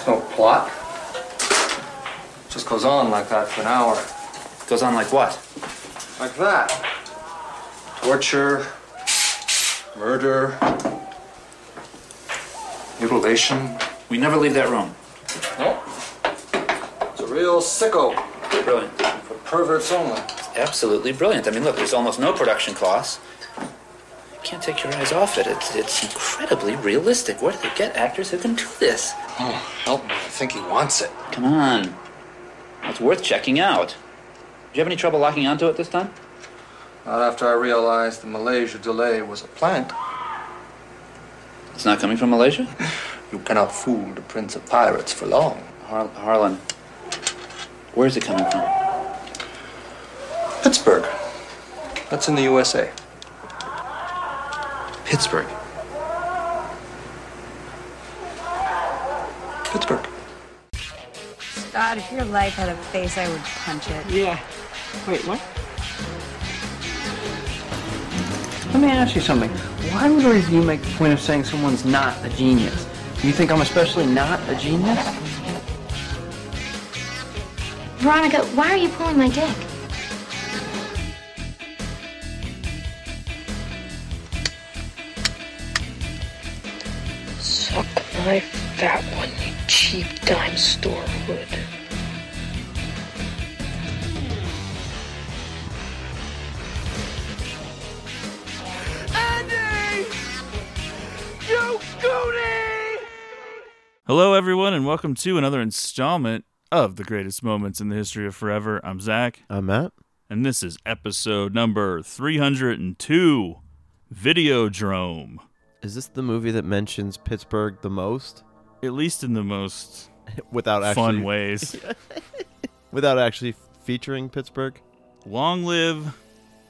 There's no plot. It just goes on like that for an hour. Goes on like what? Like that. Torture, murder, mutilation. We never leave that room. No. It's a real sicko Brilliant. for perverts only. Absolutely brilliant. I mean, look, there's almost no production costs. You can't take your eyes off it. It's, it's incredibly realistic. Where do they get actors who can do this? Oh, help me. I think he wants it. Come on. It's worth checking out. Did you have any trouble locking onto it this time? Not after I realized the Malaysia delay was a plant. It's not coming from Malaysia? You cannot fool the Prince of Pirates for long. Har- Harlan. Where's it coming from? Pittsburgh. That's in the USA. Pittsburgh. Pittsburgh. God, if your life had a face, I would punch it. Yeah. Wait, what? Let me ask you something. Why would a review make the point of saying someone's not a genius? You think I'm especially not a genius? Veronica, why are you pulling my dick? Suck my fat one, you cheap dime store hood. Andy! Joe Cody! Hello, everyone, and welcome to another installment of the greatest moments in the history of forever. I'm Zach, I'm Matt. and this is episode number 302 Videodrome. Is this the movie that mentions Pittsburgh the most? At least in the most Without actually fun ways. Without actually featuring Pittsburgh? Long live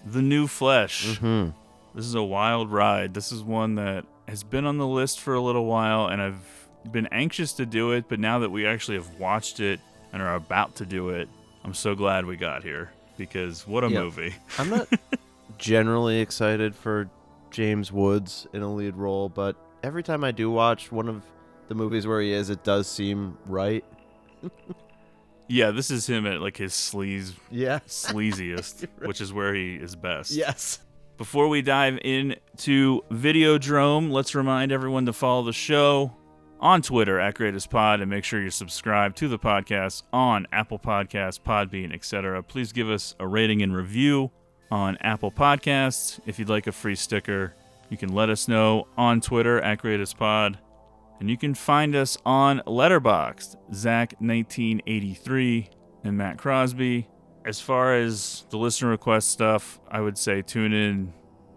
the new flesh. Hmm. This is a wild ride. This is one that has been on the list for a little while, and I've been anxious to do it, but now that we actually have watched it and are about to do it, I'm so glad we got here because what a Yeah. movie. I'm not generally excited for James Woods in a lead role, but every time I do watch one of the movies where he is, it does seem right. Yeah, this is him at like his sleaze Yeah. sleaziest, which is where he is best. Yes. Before we dive into Videodrome, let's remind everyone to follow the show on Twitter at Greatest Pod and make sure you're subscribed to the podcast on Apple Podcasts, Podbean, etc. Please give us a rating and review on Apple Podcasts. If you'd like a free sticker, you can let us know on Twitter at Greatest Pod. And you can find us on Letterboxd, Zach1983 and Matt Crosby. As far as the listener request stuff, I would say tune in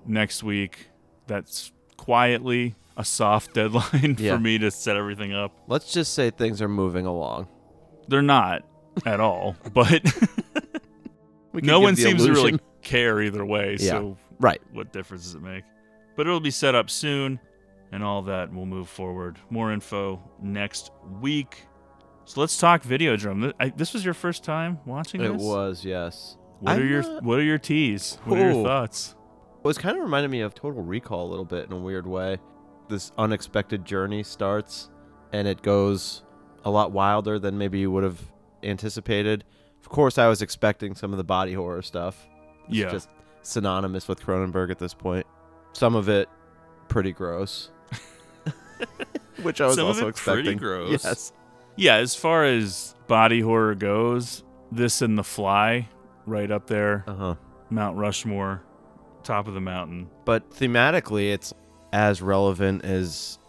next week. That's quietly a soft deadline Yeah. for me to set everything up. Let's just say things are moving along. They're not at all, but no one seems to really illusion- care either way. Yeah. So Right. what difference does it make? But it'll be set up soon, and all that will move forward. More info next week. So let's talk Videodrome. I, this was your first time watching It this. was, yes. What are I'm your not- What are your teas? What are your thoughts? It was kind of reminding me of Total Recall a little bit in a weird way. This unexpected journey starts, and it goes a lot wilder than maybe you would have anticipated. Of course, I was expecting some of the body horror stuff. It's Yeah. just synonymous with Cronenberg at this point. Some of it pretty gross, which I was Some also it pretty expecting. gross. Yes. Yeah, as far as body horror goes, this and The Fly, right up there, Uh huh. Mount Rushmore, top of the mountain. but thematically it's as relevant as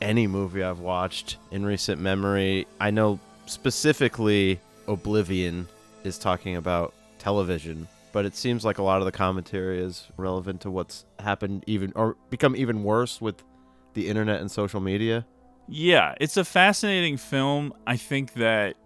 any movie I've watched in recent memory. I know specifically Oblivion is talking about television, but it seems like a lot of the commentary is relevant to what's happened even or become even worse with the internet and social media. Yeah, it's a fascinating film. I think that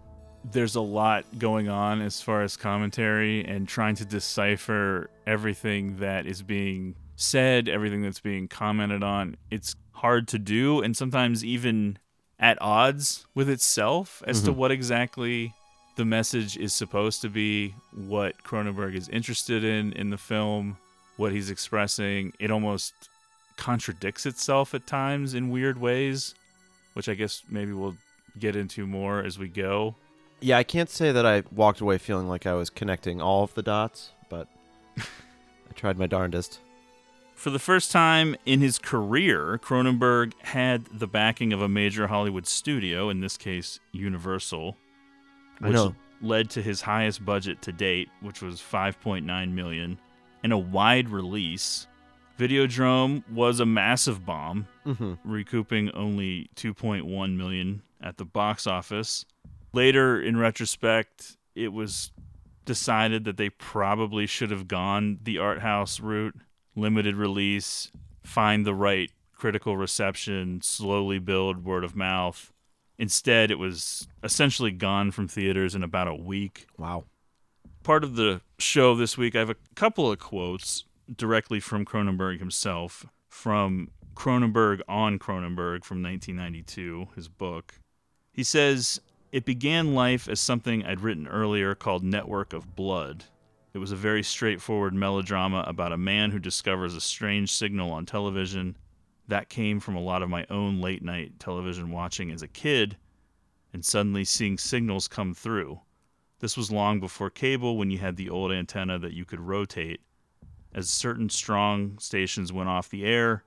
there's a lot going on as far as commentary and trying to decipher everything that is being said, everything that's being commented on. It's hard to do and sometimes even at odds with itself as to mm-hmm. what exactly the message is supposed to be, what Cronenberg is interested in in the film, what he's expressing. It almost contradicts itself at times in weird ways which I guess maybe we'll get into more as we go. Yeah, I can't say that I walked away feeling like I was connecting all of the dots, but I tried my darndest. For the first time in his career, Cronenberg had the backing of a major Hollywood studio, in this case, Universal, which led to his highest budget to date, which was 5.9 million, and a wide release. Videodrome was a massive bomb, Mm-hmm. recouping only 2.1 million at the box office. Later, in retrospect, it was decided that they probably should have gone the art house route, limited release, find the right critical reception, slowly build word of mouth. Instead, it was essentially gone from theaters in about a week Wow. part of the show this week, I have a couple of quotes directly from Cronenberg himself, from Cronenberg on Cronenberg from 1992, his book. He says, It began life as something I'd written earlier called Network of Blood. It was a very straightforward melodrama about a man who discovers a strange signal on television. That came from a lot of my own late night television watching as a kid, and suddenly seeing signals come through. This was long before cable when you had the old antenna that you could rotate. As certain strong stations went off the air,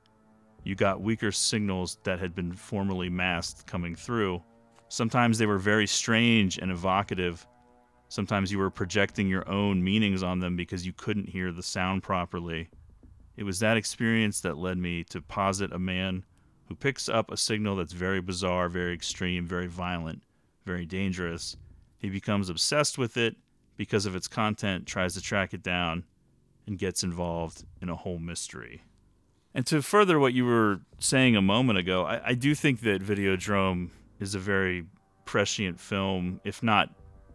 you got weaker signals that had been formerly masked coming through. Sometimes they were very strange and evocative. Sometimes you were projecting your own meanings on them because you couldn't hear the sound properly. It was that experience that led me to posit a man who picks up a signal that's very bizarre, very extreme, very violent, very dangerous. He becomes obsessed with it because of its content, tries to track it down, and gets involved in a whole mystery. And to further what you were saying a moment ago, I, I do think that Videodrome is a very prescient film, if not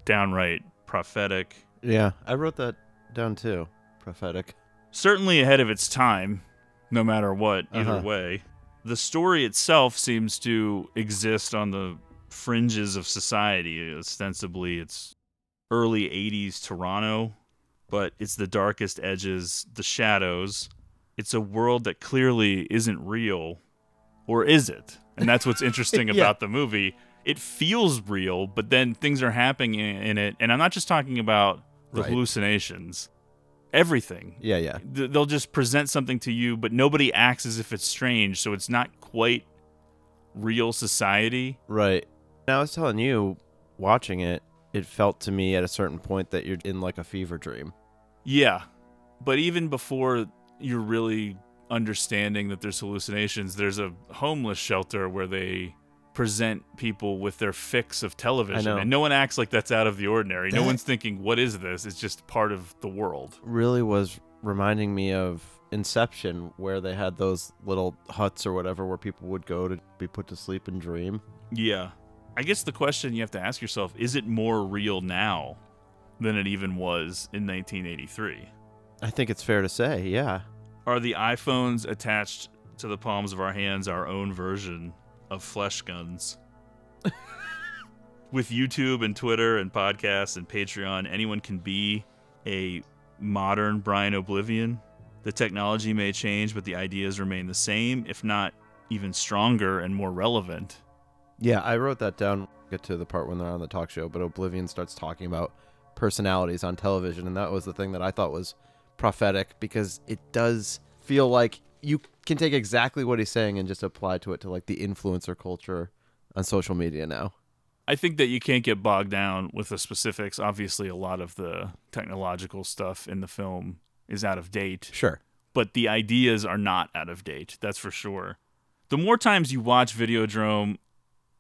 downright prophetic. Yeah, I wrote that down too. Prophetic. Certainly ahead of its time, no matter what, either Uh-huh. way. The story itself seems to exist on the fringes of society. Ostensibly, it's early 80s Toronto, but it's the darkest edges, the shadows. It's a world that clearly isn't real, or is it? And that's what's interesting Yeah. about the movie. It feels real, but then things are happening in it. And I'm not just talking about the Right. hallucinations, everything Yeah, yeah. th- they'll just present something to you, but nobody acts as if it's strange, so it's not quite real society. Right. Now I was telling you, watching it, it felt to me at a certain point that you're in like a fever dream. Yeah, but even before you're really understanding that there's hallucinations, there's a homeless shelter where they present people with their fix of television, and no one acts like that's out of the ordinary. no one's thinking, "What is this?" It's just part of the world. Really was reminding me of Inception, where they had those little huts or whatever where people would go to be put to sleep and dream. Yeah. I guess the question you have to ask yourself is it more real now than it even was in 1983? I think it's fair to say, yeah. Are the iPhones attached to the palms of our hands our own version of flesh guns? With YouTube and Twitter and podcasts and Patreon, anyone can be a modern Brian Oblivion. The technology may change, but the ideas remain the same, if not even stronger and more relevant. Yeah, I wrote that down. Get to the part when they're on the talk show, but Oblivion starts talking about personalities on television, and that was the thing that I thought was prophetic because it does feel like you can take exactly what he's saying and just apply to it to like the influencer culture on social media now. I think that you can't get bogged down with the specifics. Obviously, a lot of the technological stuff in the film is out of date, Sure. but the ideas are not out of date. That's for sure. The more times you watch Videodrome,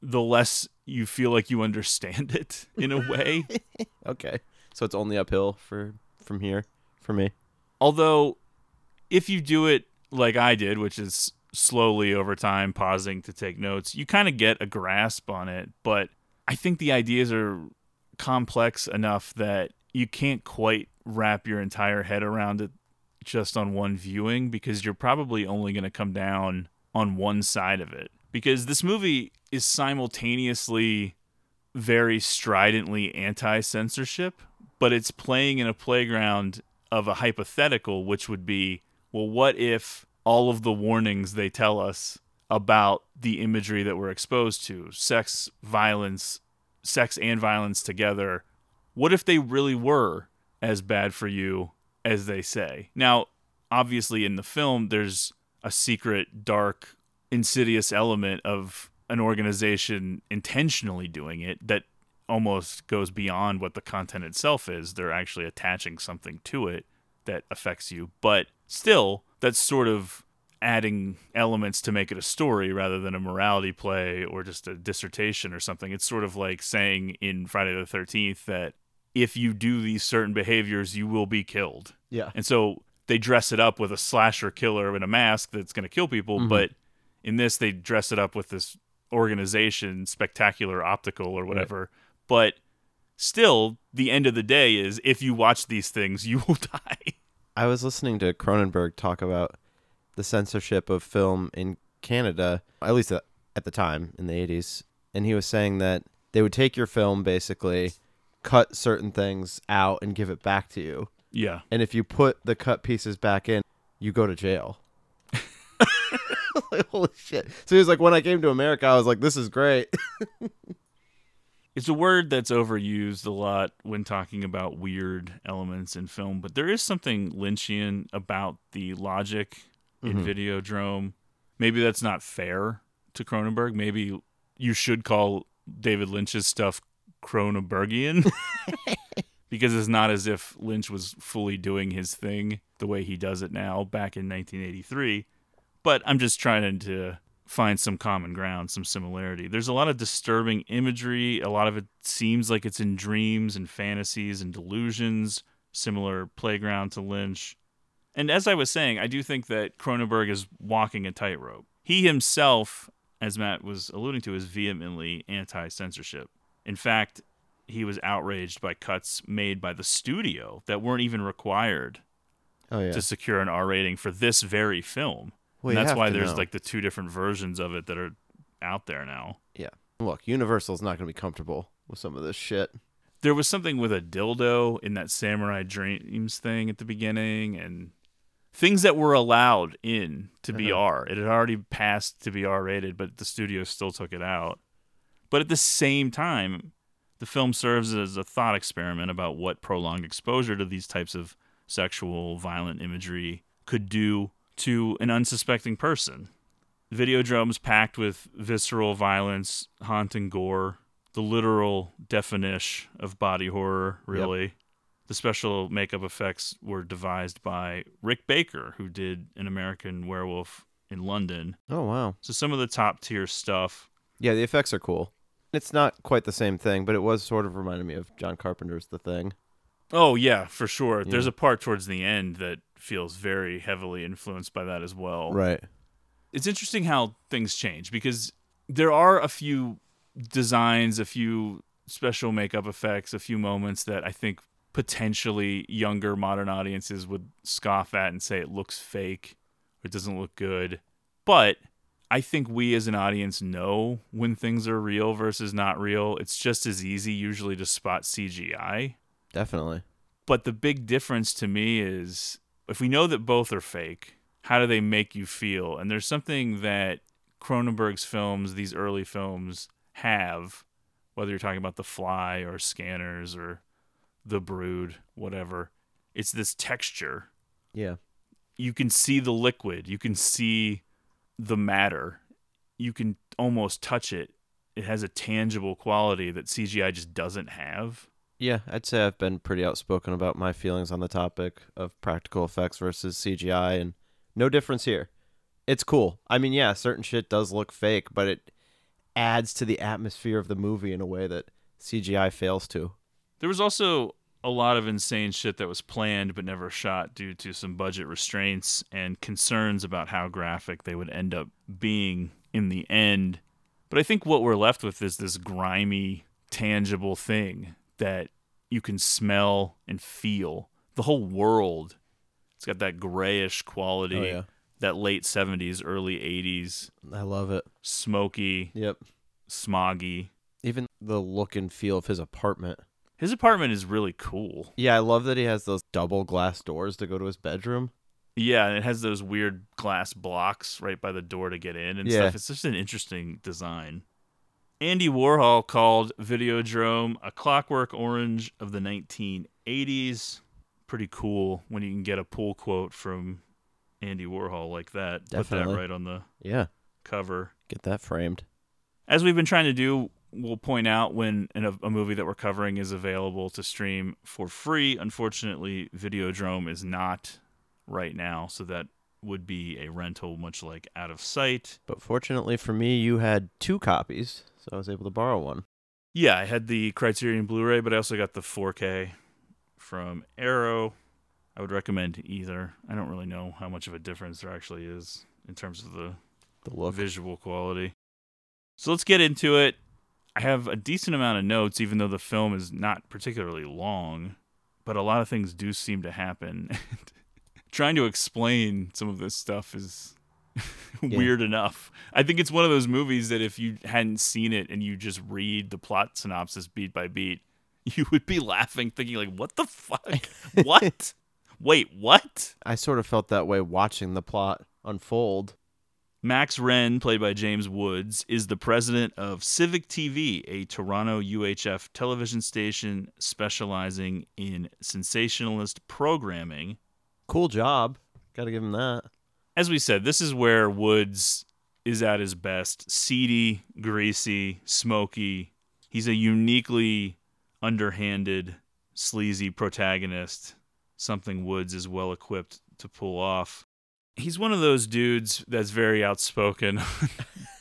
the less you feel like you understand it in a way. Okay. So it's only uphill for from here for me. Although, if you do it like I did, which is slowly over time pausing to take notes, you kind of get a grasp on it. But I think the ideas are complex enough that you can't quite wrap your entire head around it just on one viewing because you're probably only going to come down on one side of it. Because this movie is simultaneously very stridently anti censorship, but it's playing in a playground of a hypothetical, which would be well, what if all of the warnings they tell us about the imagery that we're exposed to sex, violence, sex and violence together. What if they really were as bad for you as they say? Now, obviously, in the film, there's a secret, dark, insidious element of an organization intentionally doing it that almost goes beyond what the content itself is. They're actually attaching something to it that affects you. But still, that's sort of adding elements to make it a story rather than a morality play or just a dissertation or something. It's sort of like saying in Friday the 13th that if you do these certain behaviors, you will be killed. Yeah. And so they dress it up with a slasher killer in a mask that's going to kill people, mm-hmm. but in this they dress it up with this organization, spectacular optical or whatever. But still, the end of the day is if you watch these things, you will die. I was listening to Cronenberg talk about the censorship of film in Canada, at least at at the time in the 80s, and he was saying that they would take your film basically, cut certain things out and give it back to you. yeah. And if you put the cut pieces back in, you go to jail. like, holy shit. So he was like, when I came to America, I was like, this is great. It's a word that's overused a lot when talking about weird elements in film, but there is something Lynchian about the logic in mm-hmm. Videodrome. Maybe that's not fair to Cronenberg. Maybe you should call David Lynch's stuff Cronenbergian because it's not as if Lynch was fully doing his thing the way he does it now back in 1983. But I'm just trying to find some common ground, some similarity. There's a lot of disturbing imagery. A lot of it seems like it's in dreams and fantasies and delusions, similar playground to Lynch. And as I was saying, I do think that Cronenberg is walking a tightrope. He himself, as Matt was alluding to, is vehemently anti censorship. In fact, he was outraged by cuts made by the studio that weren't even required Oh, yeah. to secure an R rating for this very film. Well, and that's why there's know. like the two different versions of it that are out there now. yeah. Look, Universal's not going to be comfortable with some of this shit. There was something with a dildo in that Samurai Dreams thing at the beginning and things that were allowed in to be Uh-huh. R. It had already passed to be R rated, but the studio still took it out. But at the same time, the film serves as a thought experiment about what prolonged exposure to these types of sexual, violent imagery could do to an unsuspecting person. Videodrome's packed with visceral violence, haunting gore, the literal definition of body horror, really. The special makeup effects were devised by Rick Baker, who did An American Werewolf in London. Oh, wow. So some of the top tier stuff. Yeah, the effects are cool. It's not quite the same thing, but it was sort of reminded me of John Carpenter's The Thing. Oh yeah, for sure. There's a part towards the end that feels very heavily influenced by that as well. Right. it's interesting how things change because there are a few designs, a few special makeup effects, a few moments that I think potentially younger modern audiences would scoff at and say it looks fake or it doesn't look good. But I think we as an audience know when things are real versus not real. It's just as easy usually to spot CGI. Definitely. But the big difference to me is if we know that both are fake, how do they make you feel? And there's something that Cronenberg's films, these early films, have, whether you're talking about The Fly or Scanners or The Brood, whatever. It's this texture. Yeah. You can see the liquid, you can see the matter, you can almost touch it. It has a tangible quality that CGI just doesn't have. Yeah, I'd say I've been pretty outspoken about my feelings on the topic of practical effects versus CGI, and no difference here. It's cool. I mean, yeah, certain shit does look fake, but it adds to the atmosphere of the movie in a way that CGI fails to. There was also a lot of insane shit that was planned but never shot due to some budget restraints and concerns about how graphic they would end up being in the end. But I think what we're left with is this grimy, tangible thing that you can smell and feel. The whole world, it's got that grayish quality, Oh, yeah. that late 70s, early 80s, I love it. smoky, Yep. smoggy. Even the look and feel of his apartment. His apartment is really cool. Yeah, I love that he has those double glass doors to go to his bedroom. Yeah, and it has those weird glass blocks right by the door to get in and Yeah. stuff. It's just an interesting design. Andy Warhol called Videodrome a clockwork orange of the 1980s. Pretty cool when you can get a pull quote from Andy Warhol like that. Definitely. Put that right on the Yeah, cover. get that framed. As we've been trying to do, we'll point out when an, a movie that we're covering is available to stream for free. Unfortunately, Videodrome is not right now, so that would be a rental, much like Out of Sight. But fortunately for me, you had two copies, so I was able to borrow one. Yeah, I had the Criterion Blu-ray, but I also got the 4K from Arrow. I would recommend either. I don't really know how much of a difference there actually is in terms of the The look. visual quality. So let's get into it. I have a decent amount of notes, even though the film is not particularly long, but a lot of things do seem to happen. Trying to explain some of this stuff is weird enough. I think it's one of those movies that if you hadn't seen it and you just read the plot synopsis beat by beat, you would be laughing, thinking like, "What the fuck? what? Wait, what?" I sort of felt that way watching the plot unfold. Max Renn, played by James Woods, is the president of Civic TV, a Toronto UHF television station specializing in sensationalist programming. Cool job. Got to give him that. As we said, this is where Woods is at his best seedy, greasy, smoky. He's a uniquely underhanded, sleazy protagonist, something Woods is well equipped to pull off. He's one of those dudes that's very outspoken on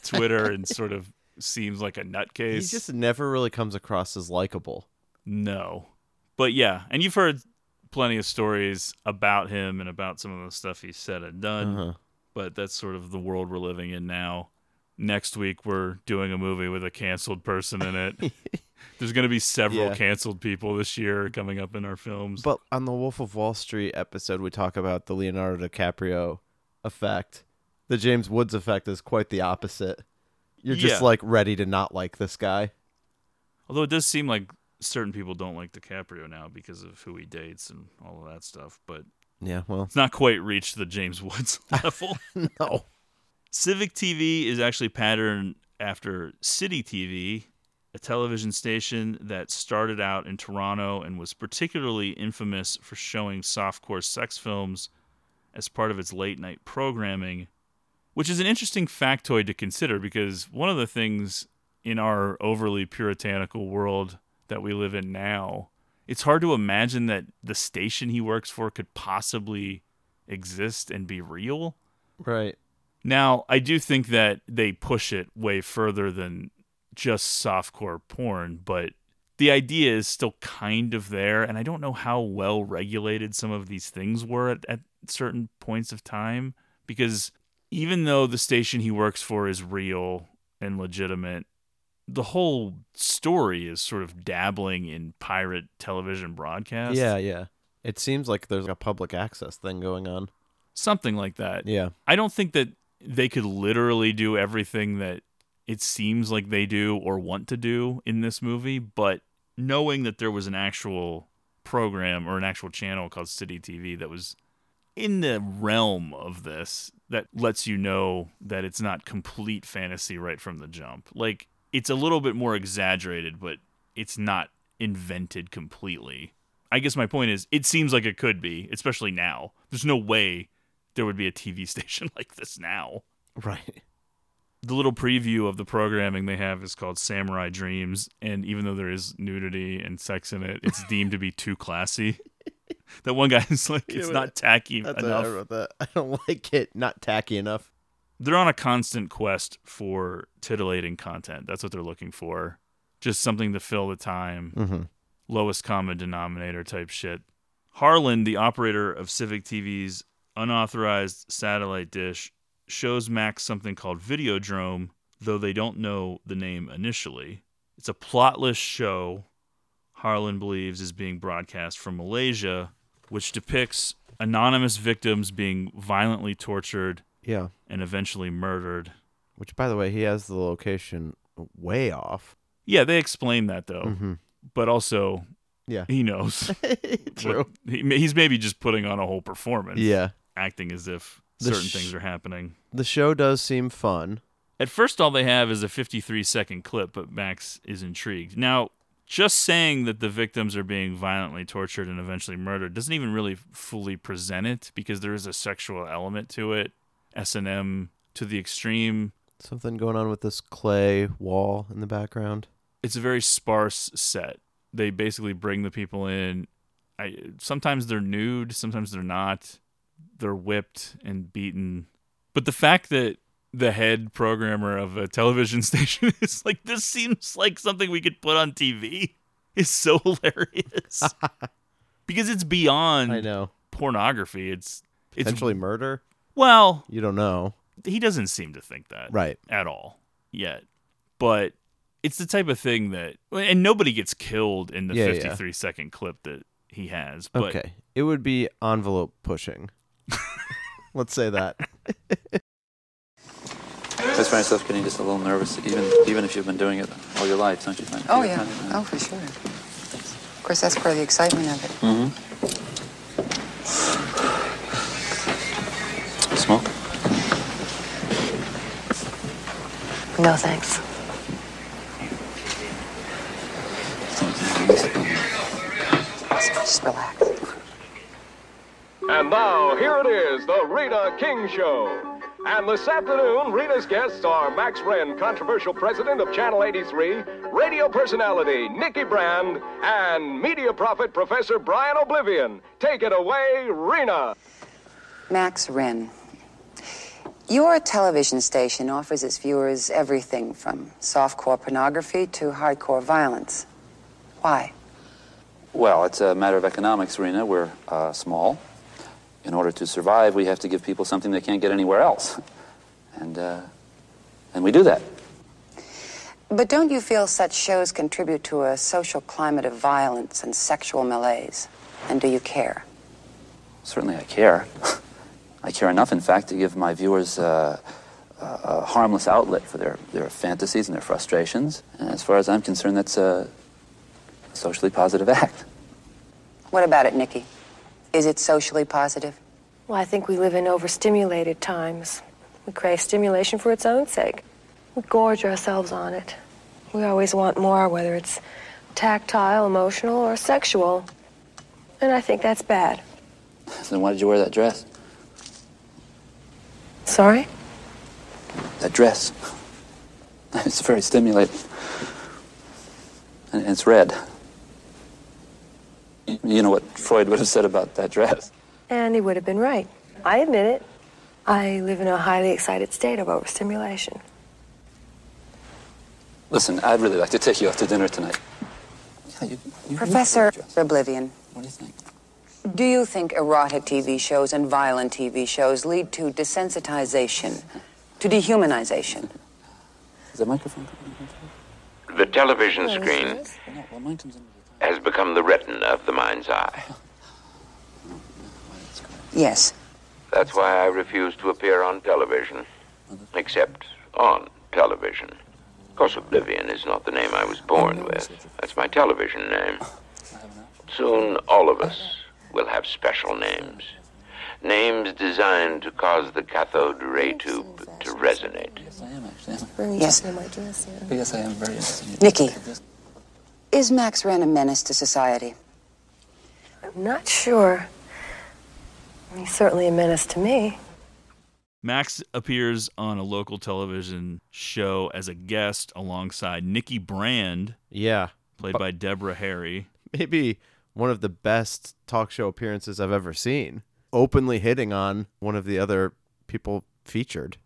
Twitter and sort of seems like a nutcase. He just never really comes across as likable. No. But yeah, and you've heard plenty of stories about him and about some of the stuff he's said and done, Uh-huh. but that's sort of the world we're living in now. Next week, we're doing a movie with a canceled person in it. There's going to be several Yeah. canceled people this year coming up in our films. But on the Wolf of Wall Street episode, we talk about the Leonardo DiCaprio effect. The James Woods effect is quite the opposite. You're just Yeah. like ready to not like this guy. Although it does seem like certain people don't like DiCaprio now because of who he dates and all of that stuff, but Yeah, well, it's not quite reached the James Woods level. no. Civic TV is actually patterned after City TV, a television station that started out in Toronto and was particularly infamous for showing softcore sex films as part of its late night programming, which is an interesting factoid to consider because one of the things in our overly puritanical world that we live in now, it's hard to imagine that the station he works for could possibly exist and be real. Right. Now, I do think that they push it way further than just softcore porn, but the idea is still kind of there, and I don't know how well regulated some of these things were at, at certain points of time because even though the station he works for is real and legitimate, the whole story is sort of dabbling in pirate television broadcast. Yeah, yeah. It seems like there's a public access thing going on. Something like that. Yeah. I don't think that they could literally do everything that it seems like they do or want to do in this movie, but knowing that there was an actual program or an actual channel called City TV that was in the realm of this that lets you know that it's not complete fantasy right from the jump. Like it's a little bit more exaggerated, but it's not invented completely. I guess my point is it seems like it could be, especially now. There's no way there would be a TV station like this now. Right. The little preview of the programming they have is called Samurai Dreams, and even though there is nudity and sex in it, it's deemed to be too classy. that one guy is like, it's not tacky enough. I. I don't like it. Not tacky enough. They're on a constant quest for titillating content. That's what they're looking for. Just something to fill the time. Mm-hmm. Lowest common denominator type shit. Harlan, the operator of Civic TV's unauthorized satellite dish, shows Max something called Videodrome, though they don't know the name initially. It's a plotless show Harlan believes is being broadcast from Malaysia, which depicts anonymous victims being violently tortured Yeah. and eventually murdered. Which, by the way, he has the location way off. Yeah, they explain that though, Mm-hmm. but also Yeah. he knows. True. what- he, he's maybe just putting on a whole performance. Yeah. acting as if The certain sh- things are happening. The show does seem fun. At first, all they have is a 53 second clip, but Max is intrigued. Now, just saying that the victims are being violently tortured and eventually murdered doesn't even really fully present it because there is a sexual element to it. S and M to the extreme. Something going on with this clay wall in the background. It's a very sparse set. They basically bring the people in. I sometimes they're nude, sometimes they're not. They're whipped and beaten. But the fact that the head programmer of a television station is like, this seems like something we could put on TV is so hilarious. because it's beyond I know. pornography. It's it's Potentially murder? Well, You don't know. he doesn't seem to think that Right. at all yet. But it's the type of thing that and nobody gets killed in the Yeah, yeah. 53 second clip that he has. But Okay. It would be envelope pushing. Let's say that. I just find yourself getting just a little nervous, even even if you've been doing it all your life, don't you think? Oh, you yeah. find it, Oh, for sure. Of course, that's part of the excitement of it. Mm-hmm. Smoke? No, thanks. Just relax. And now, here it is, the Rena King Show. And this afternoon, Rena's guests are Max Renn, controversial president of Channel 83, radio personality Nikki Brand, and media prophet Professor Brian Oblivion. Take it away, Rena. Max Renn. Your television station offers its viewers everything from softcore pornography to hardcore violence. Why? Well, it's a matter of economics, Rena. We're uh, small. In order to survive, we have to give people something they can't get anywhere else, and uh, and we do that. But don't you feel such shows contribute to a social climate of violence and sexual malaise? And do you care? Certainly, I care. I care enough, in fact, to give my viewers uh, a, a harmless outlet for their, their fantasies and their frustrations. And as far as I'm concerned, that's a socially positive act. What about it, Nikki? Is it socially positive? Well, I think we live in overstimulated times. We crave stimulation for its own sake. We gorge ourselves on it. We always want more, whether it's tactile, emotional, or sexual. And I think that's bad. Then why did you wear that dress? Sorry? That dress. It's very stimulating. And it's red. You know what Freud would have said about that dress. And he would have been right. I admit it. I live in a highly excited state of overstimulation. Listen, I'd really like to take you out to dinner tonight. Yeah, you- you- you Professor wear a dress. Oblivion, What do you think? Do you think erotic TV shows and violent TV shows lead to desensitization, to dehumanization? Is that microphone? The television screen No, well, mine comes in. all the time. has become the retina of the mind's eye. Yes. That's why I refuse to appear on television, except on television. Of course, Oblivion is not the name I was born with. That's my television name. Soon, all of us will have special names. Names designed to cause the cathode ray tube to resonate. Yes, I am actually. Yes. Yes, I am very interested. Nikki. Is Max Renn a menace to society? I'm not sure. He's certainly a menace to me. Max appears on a local television show as a guest alongside Nikki Brand, Yeah. played by Deborah Harry. Maybe one of the best talk show appearances I've ever seen. Openly hitting on one of the other people featured.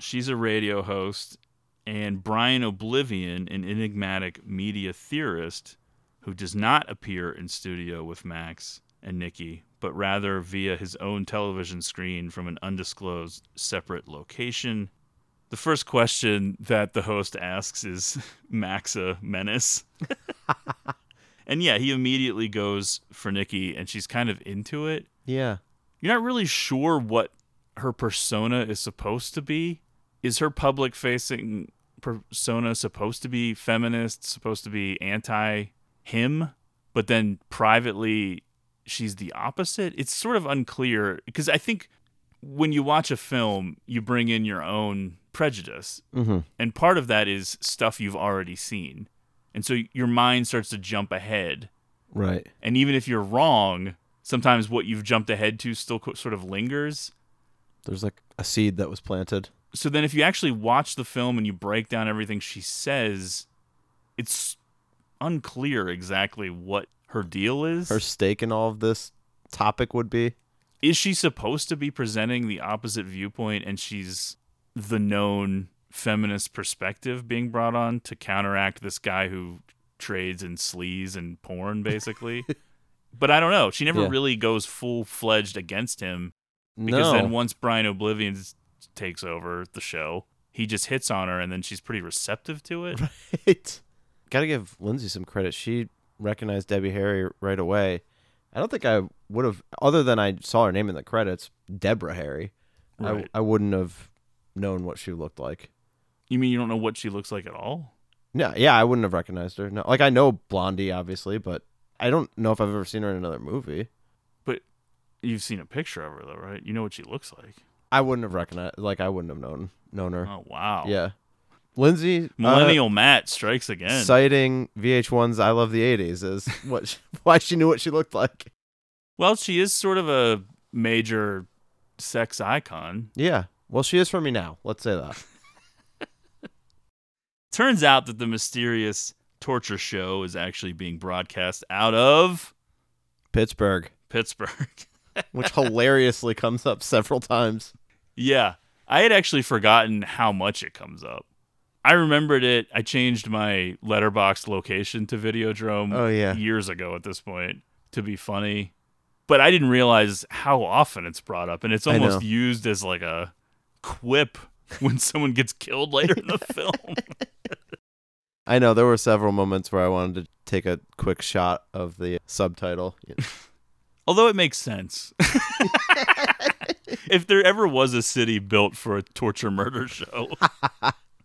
She's a radio host, and Brian Oblivion, an enigmatic media theorist who does not appear in studio with Max and Nikki, but rather via his own television screen from an undisclosed separate location. The first question that the host asks is Max a menace? and yeah, he immediately goes for Nikki, and she's kind of into it. Yeah. You're not really sure what her persona is supposed to be. Is her public facing persona supposed to be feminist, supposed to be anti him, but then privately she's the opposite? It's sort of unclear because I think when you watch a film, you bring in your own prejudice. Mm-hmm. And part of that is stuff you've already seen. And so your mind starts to jump ahead. Right. And even if you're wrong, sometimes what you've jumped ahead to still co- sort of lingers. There's like a seed that was planted. So then if you actually watch the film and you break down everything she says, it's unclear exactly what her deal is. Her stake in all of this topic would be. is she supposed to be presenting the opposite viewpoint and she's the known feminist perspective being brought on to counteract this guy who trades in sleaze and porn basically but i don't know she never Yeah. really goes full-fledged against him because no. then once brian oblivion takes over the show he just hits on her and then she's pretty receptive to it Right. Gotta give Lindsay some credit. She recognized Debbie Harry right away. I don't think I would have, other than I saw her name in the credits, Deborah Harry. Right. I, I wouldn't have known what she looked like. You mean you don't know what she looks like at all No, yeah, I wouldn't have recognized her. No, like I know Blondie, obviously, but I don't know if I've ever seen her in another movie. but you've seen a picture of her though right you know what she looks like I wouldn't have recognized, like I wouldn't have known known her. oh wow Yeah, Lindsay uh, millennial matt strikes again citing VH1's "I Love the '80s" as what she- why she knew what she looked like. Well, she is sort of a major sex icon. Yeah, well, she is for me now. Let's say that. Turns out that the mysterious torture show is actually being broadcast out of Pittsburgh, Pittsburgh. which hilariously comes up several times. yeah, I had actually forgotten how much it comes up. I remembered it. I changed my Letterboxd location to Videodrome Oh, yeah. years ago at this point to be funny. But I didn't realize how often it's brought up and it's almost used as like a quip when someone gets killed later in the film. I know there were several moments where I wanted to take a quick shot of the subtitle. Although it makes sense. if there ever was a city built for a torture murder show,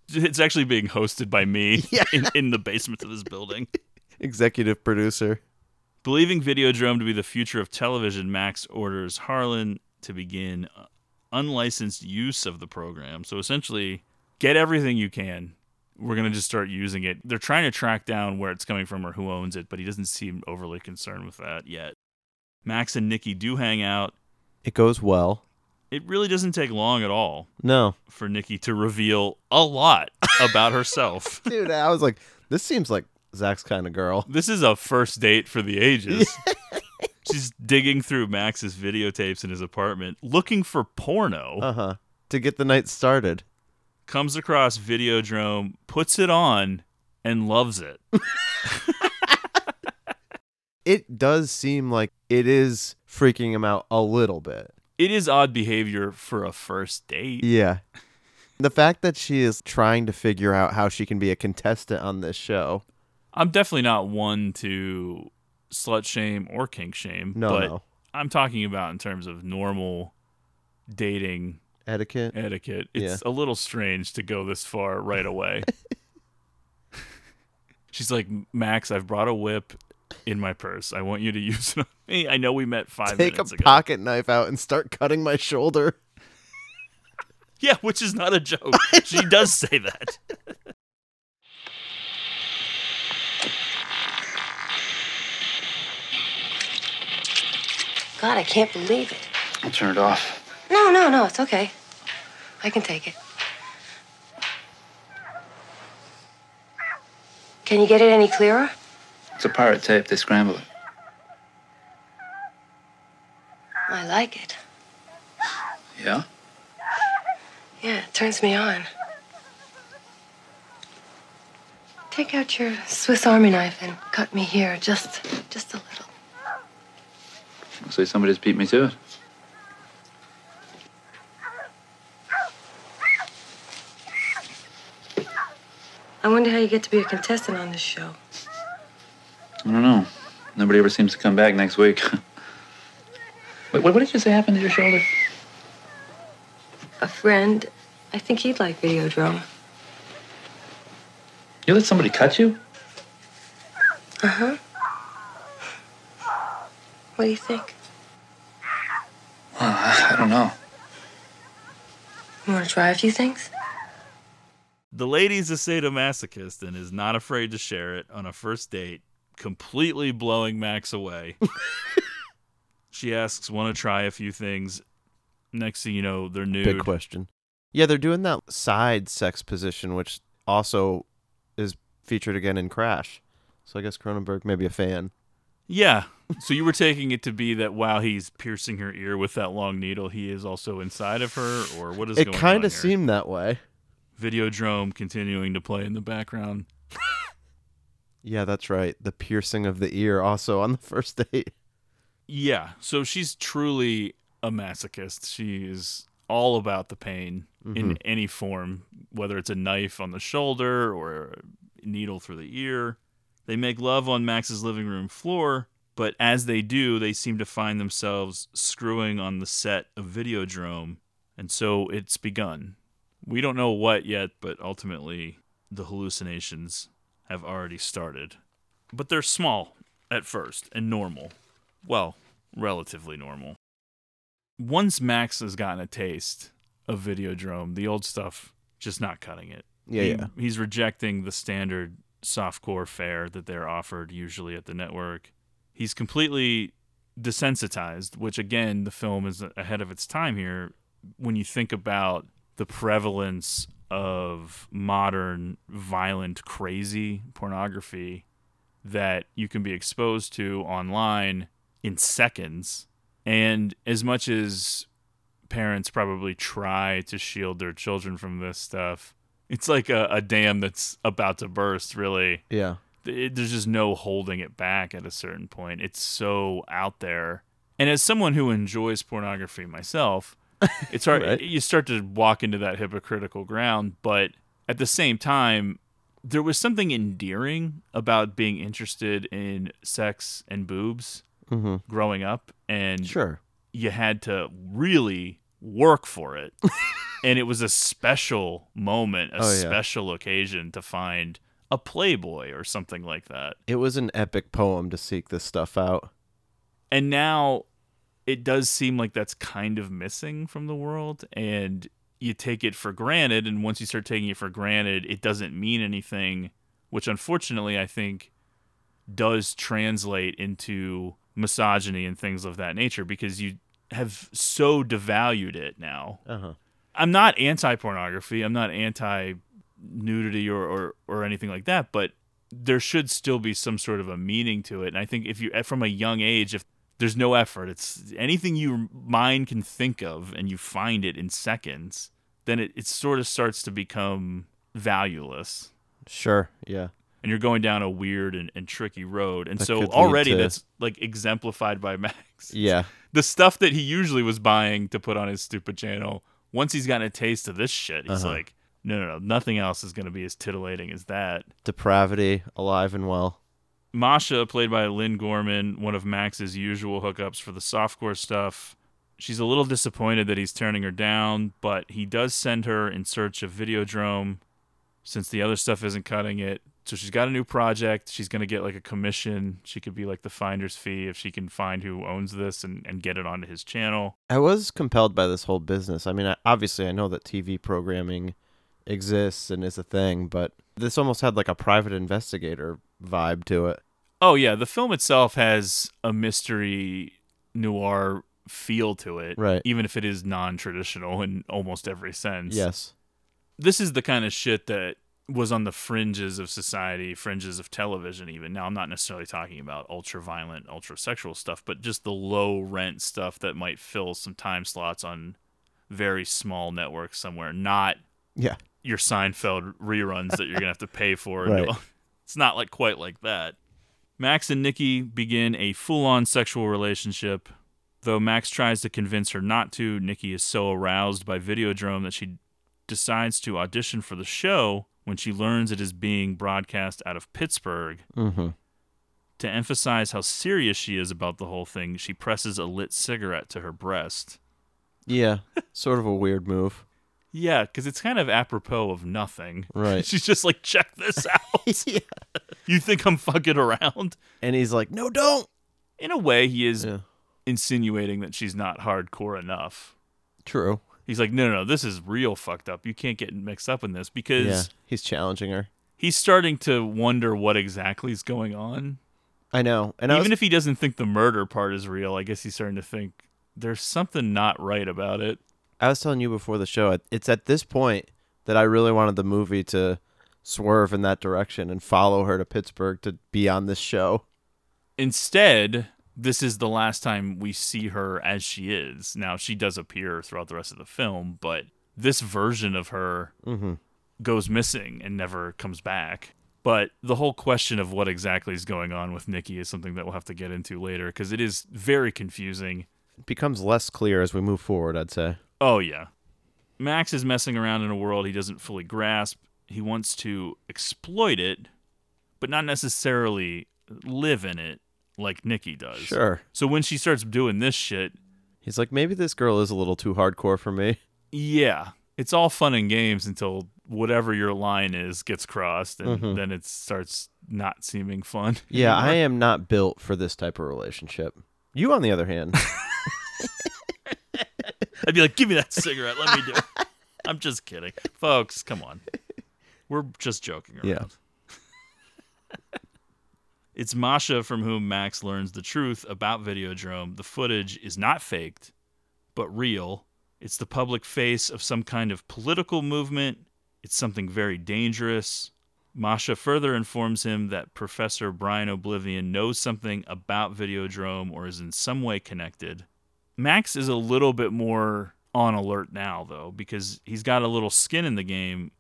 it's actually being hosted by me in, in the basement of this building. Executive producer. Believing Videodrome to be the future of television, Max orders Harlan to begin unlicensed use of the program. So essentially, get everything you can. We're going to just start using it. They're trying to track down where it's coming from or who owns it, but he doesn't seem overly concerned with that yet. Max and Nikki do hang out. It goes well. It really doesn't take long at all No, for Nikki to reveal a lot about herself. dude, I was like, this seems like Zach's kind of girl. This is a first date for the ages. She's digging through Max's videotapes in his apartment looking for porno. Uh huh. To get the night started. Comes across Videodrome, puts it on, and loves it. It does seem like it is freaking him out a little bit. It is odd behavior for a first date. Yeah. The fact that she is trying to figure out how she can be a contestant on this show. I'm definitely not one to slut shame or kink shame, No, but no. I'm talking about in terms of normal dating Etiquette. etiquette. It's a little strange to go this far right away. She's like, Max, I've brought a whip in my purse. I want you to use it on me. I know we met five Take a minutes ago. pocket knife out and start cutting my shoulder. Yeah, which is not a joke. she does say that. God, I can't believe it. I'll turn it off. No, no, no, it's okay. I can take it. Can you get it any clearer? It's a pirate tape. They scramble it. I like it. Yeah? Yeah, it turns me on. Take out your Swiss Army knife and cut me here, just, just a little. Looks like somebody just beat me to it. I wonder how you get to be a contestant on this show. I don't know. Nobody ever seems to come back next week. Wait, what, what did you say happened to your shoulder? A friend, I think he'd like Videodrome. You let somebody cut you? Uh huh. What do you think? Well, I, I don't know. You want to try a few things? The lady's a sadomasochist and is not afraid to share it on a first date, completely blowing Max away. she asks, Want to try a few things? Next thing you know, they're nude. Big question. Yeah, they're doing that side sex position, which also is featured again in Crash. So I guess Cronenberg may be a fan. Yeah. So you were taking it to be that while he's piercing her ear with that long needle, he is also inside of her, or what is It kind of seemed that way. Videodrome continuing to play in the background. Yeah, that's right. The piercing of the ear also on the first date. Yeah. So she's truly a masochist. She is all about the pain in Mhm. any form, whether it's a knife on the shoulder or a needle through the ear. They make love on Max's living room floor, but as they do, they seem to find themselves screwing on the set of Videodrome, and so it's begun. We don't know what yet, but ultimately the hallucinations have already started. But they're small at first and normal. Well, relatively normal. Once Max has gotten a taste of Videodrome, the old stuff just not cutting it. Yeah, He- yeah. He's rejecting the standard softcore fare that they're offered usually at the network. He's completely desensitized, which again, the film is ahead of its time here when you think about the prevalence of modern violent crazy pornography that you can be exposed to online in seconds and as much as parents probably try to shield their children from this stuff it's like a, a dam that's about to burst really Yeah. it, there's just no holding it back at a certain point. It's so out there. And as someone who enjoys pornography myself, it's hard. Right. You start to walk into that hypocritical ground, but at the same time, there was something endearing about being interested in sex and boobs Mhm. growing up, and Sure. you had to really work for it. and it was a special moment, a Oh, yeah. special occasion to find a Playboy or something like that. It was an epic poem to seek this stuff out. And now it does seem like that's kind of missing from the world and you take it for granted and once you start taking it for granted, it doesn't mean anything, which unfortunately I think does translate into misogyny and things of that nature because you have so devalued it now. Uh-huh. I'm not anti pornography. I'm not anti nudity or, or or anything like that, but there should still be some sort of a meaning to it. And I think if you from a young age, if there's no effort, it's anything your mind can think of and you find it in seconds, then it, it sort of starts to become valueless. Sure. Yeah. And you're going down a weird and, and tricky road. And That so already to- that's like exemplified by Max Yeah. The stuff that he usually was buying to put on his stupid channel, once he's gotten a taste of this shit, he's Uh-huh. like, no, no, no, nothing else is going to be as titillating as that. Depravity, alive and well. Masha, played by Lynne Gorman, one of Max's usual hookups for the softcore stuff. She's a little disappointed that he's turning her down, but he does send her in search of Videodrome since the other stuff isn't cutting it. So she's got a new project. She's going to get like a commission. She could be like the finder's fee if she can find who owns this and, and get it onto his channel. I was compelled by this whole business. I mean, I, obviously, I know that TV programming exists and is a thing, but this almost had like a private investigator vibe to it. Oh yeah, the film itself has a mystery noir feel to it, Right. Even if it is non-traditional in almost every sense. Yes. This is the kind of shit that was on the fringes of society, fringes of television. Even now, I'm not necessarily talking about ultra-violent, ultra-sexual stuff, but just the low-rent stuff that might fill some time slots on very small networks somewhere. Not Yeah. your Seinfeld reruns that you're gonna have to pay for. Right. It's not like quite like that. Max and Nikki begin a full-on sexual relationship. Though Max tries to convince her not to, Nikki is so aroused by Videodrome that she decides to audition for the show when she learns it is being broadcast out of Pittsburgh. Mm-hmm. To emphasize how serious she is about the whole thing, she presses a lit cigarette to her breast. Yeah. sort of a weird move. Yeah, because it's kind of apropos of nothing. Right. She's just like, check this out. yeah. You think I'm fucking around? And he's like, no, don't. In a way, he is Yeah. insinuating that she's not hardcore enough. True. He's like, no, no, no, this is real fucked up. You can't get mixed up in this because Yeah, he's challenging her. he's starting to wonder what exactly is going on. I know, and I Even was- if he doesn't think the murder part is real, I guess he's starting to think there's something not right about it. I was telling you before the show, it's at this point that I really wanted the movie to swerve in that direction and follow her to Pittsburgh to be on this show. Instead, this is the last time we see her as she is. Now, she does appear throughout the rest of the film, but this version of her Mhm. goes missing and never comes back. But the whole question of what exactly is going on with Nikki is something that we'll have to get into later because it is very confusing. It becomes less clear as we move forward, I'd say. Oh, yeah. Max is messing around in a world he doesn't fully grasp. He wants to exploit it, but not necessarily live in it like Nikki does. Sure. So when she starts doing this shit, He's like, maybe this girl is a little too hardcore for me. yeah, it's all fun and games until whatever your line is gets crossed, and Mhm. then it starts not seeming fun. Yeah, I am not built for this type of relationship. You, on the other hand, I'd be like, give me that cigarette. Let me do it. I'm just kidding. Folks, come on. We're just joking around. Yeah. It's Masha from whom Max learns the truth about Videodrome. The footage is not faked, but real. It's the public face of some kind of political movement. It's something very dangerous. Masha further informs him that Professor Brian Oblivion knows something about Videodrome or is in some way connected. Max is a little bit more on alert now, though, because he's got a little skin in the game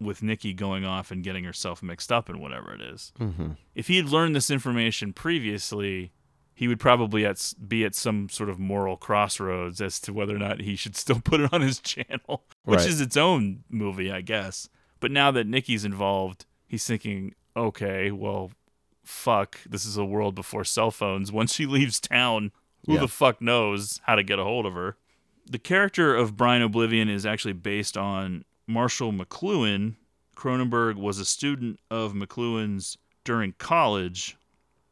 with Nikki going off and getting herself mixed up in whatever it is. Mhm. If he had learned this information previously, he would probably at, be at some sort of moral crossroads as to whether or not he should still put it on his channel, which Right. is its own movie, I guess. But now that Nikki's involved, he's thinking, okay, well, fuck, this is a world before cell phones. Once she leaves town, who Yeah. the fuck knows how to get a hold of her? The character of Brian Oblivion is actually based on Marshall McLuhan. Cronenberg was a student of McLuhan's during college.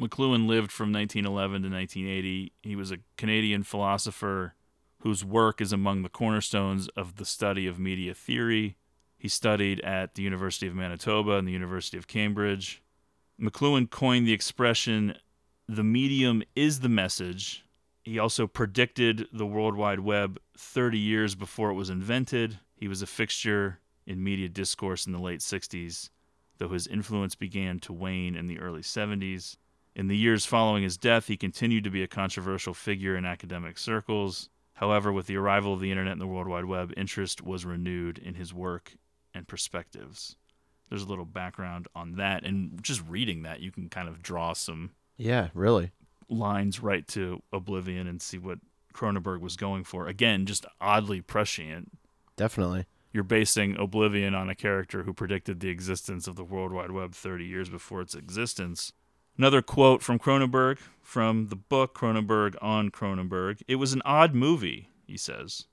McLuhan lived from 1911 to 1980. He was a Canadian philosopher whose work is among the cornerstones of the study of media theory. He studied at the University of Manitoba and the University of Cambridge. McLuhan coined the expression, the medium is the message. He also predicted the World Wide Web 30 years before it was invented. He was a fixture in media discourse in the late 60s, though his influence began to wane in the early 70s. In the years following his death, he continued to be a controversial figure in academic circles. However, with the arrival of the internet and the World Wide Web, interest was renewed in his work and perspectives. There's a little background on that, and just reading that, you can kind of draw some yeah, really. lines right to Oblivion and see what Cronenberg was going for. Again, just oddly prescient. Definitely. You're basing Oblivion on a character who predicted the existence of the World Wide Web 30 years before its existence. Another quote from Cronenberg from the book Cronenberg on Cronenberg. It was an odd movie, he says.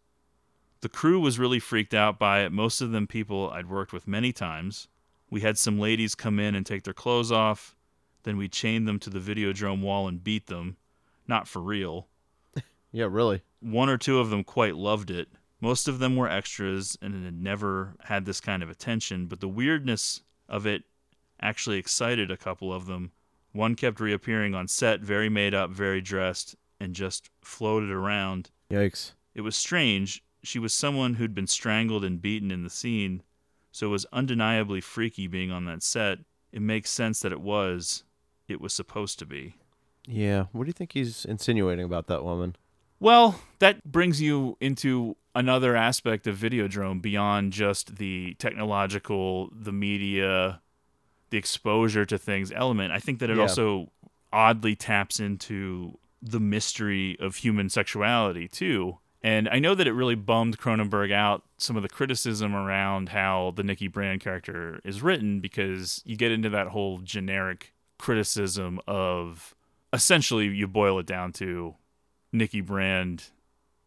The crew was really freaked out by it, most of them people I'd worked with many times. We had some ladies come in and take their clothes off. Then we chained them to the Videodrome wall and beat them. Not for real. Yeah, really. One or two of them quite loved it. Most of them were extras and had never had this kind of attention, but the weirdness of it actually excited a couple of them. One kept reappearing on set, very made up, very dressed, and just floated around. Yikes. It was strange. She was someone who'd been strangled and beaten in the scene, so it was undeniably freaky being on that set. It makes sense that it was. It was supposed to be. Yeah. What do you think he's insinuating about that woman? Well, that brings you into another aspect of Videodrome beyond just the technological, the media, the exposure to things element. I think that it Yeah. also oddly taps into the mystery of human sexuality too. And I know that it really bummed Cronenberg out some of the criticism around how the Nikki Brand character is written because you get into that whole generic criticism of essentially you boil it down to Nikki Brand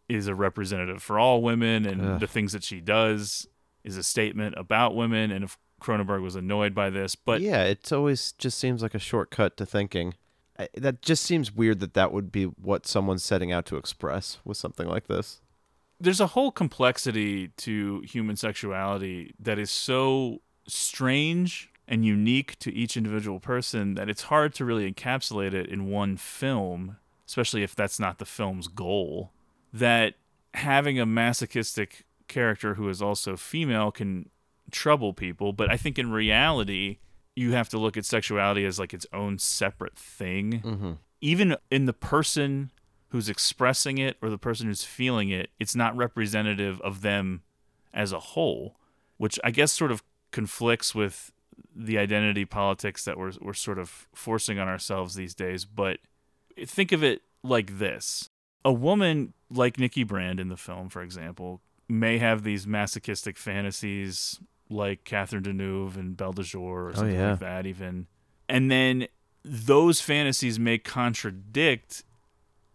is a representative for all women and Ugh. the things that she does is a statement about women and if Cronenberg was annoyed by this but yeah, it always just seems like a shortcut to thinking. I, that just seems weird that that would be what someone's setting out to express with something like this. there's a whole complexity to human sexuality that is so strange and unique to each individual person that it's hard to really encapsulate it in one film, especially if that's not the film's goal. That having a masochistic character who is also female can trouble people, but I think in reality, you have to look at sexuality as like its own separate thing. Mm-hmm. Even in the person who's expressing it or the person who's feeling it, it's not representative of them as a whole, which I guess sort of conflicts with the identity politics that we're, we're sort of forcing on ourselves these days. But think of it like this a woman like Nikki Brand in the film, for example, may have these masochistic fantasies like Catherine Deneuve and Belle de Jour or oh, something yeah. like that, even. And then those fantasies may contradict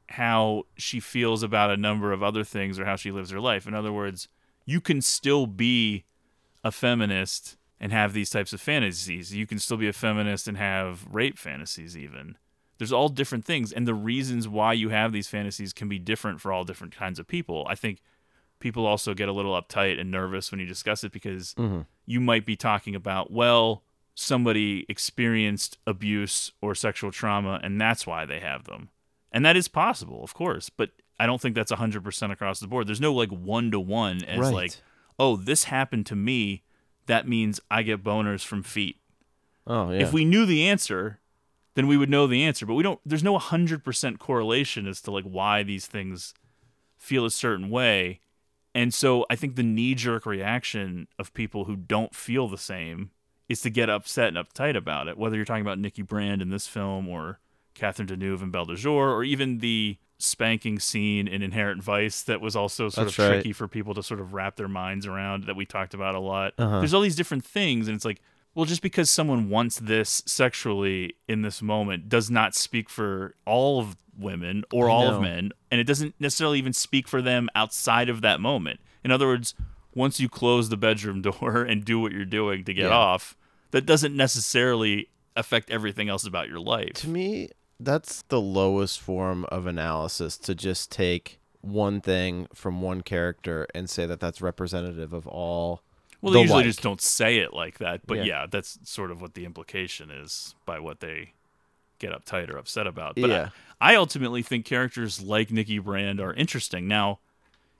how she feels about a number of other things or how she lives her life. In other words, you can still be a feminist and have these types of fantasies. You can still be a feminist and have rape fantasies, even. There's all different things, and the reasons why you have these fantasies can be different for all different kinds of people. I think people also get a little uptight and nervous when you discuss it because Mhm. you might be talking about, well, somebody experienced abuse or sexual trauma, and that's why they have them. And that is possible, of course, but I don't think that's 100% across the board. There's no like one to one as Right. like, oh, this happened to me. That means I get boners from feet. Oh yeah. If we knew the answer, then we would know the answer. But we don't. There's no 100% correlation as to like why these things feel a certain way. And so I think the knee jerk reaction of people who don't feel the same is to get upset and uptight about it. Whether you're talking about Nikki Brand in this film or Catherine Deneuve and Belle de Jour, or even the spanking scene in Inherent Vice that was also sort That's of right. tricky for people to sort of wrap their minds around that we talked about a lot. Uh-huh. There's all these different things, and it's like, well, just because someone wants this sexually in this moment does not speak for all of women or all of men, and it doesn't necessarily even speak for them outside of that moment. In other words, once you close the bedroom door and do what you're doing to get Yeah. off, that doesn't necessarily affect everything else about your life. To me, that's the lowest form of analysis to just take one thing from one character and say that that's representative of all. Well, the they usually like. just don't say it like that, but Yeah. yeah. that's sort of what the implication is by what they get uptight or upset about. But Yeah. I, I ultimately think characters like Nikki Brand are interesting. Now,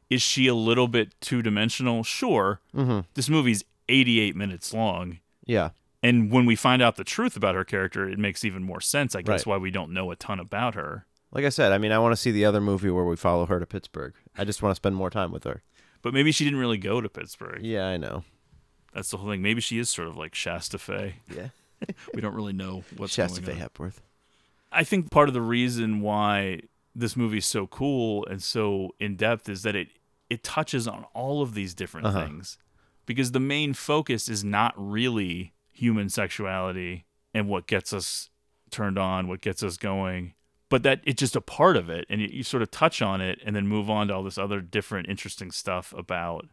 is she a little bit two dimensional? Sure. Mhm. This movie's 88 minutes long. Yeah. And when we find out the truth about her character, it makes even more sense, I guess, Right. why we don't know a ton about her. Like I said, I mean, I want to see the other movie where we follow her to Pittsburgh. I just want to spend more time with her. But maybe she didn't really go to Pittsburgh. Yeah, I know. That's the whole thing. Maybe she is sort of like Shasta Fay. Yeah. we don't really know what's Shasta going Fay on. Hepworth. I think part of the reason why this movie is so cool and so in depth is that it it touches on all of these different Uh-huh. things. Because the main focus is not really human sexuality and what gets us turned on, what gets us going, but that it's just a part of it and you, you sort of touch on it and then move on to all this other different interesting stuff about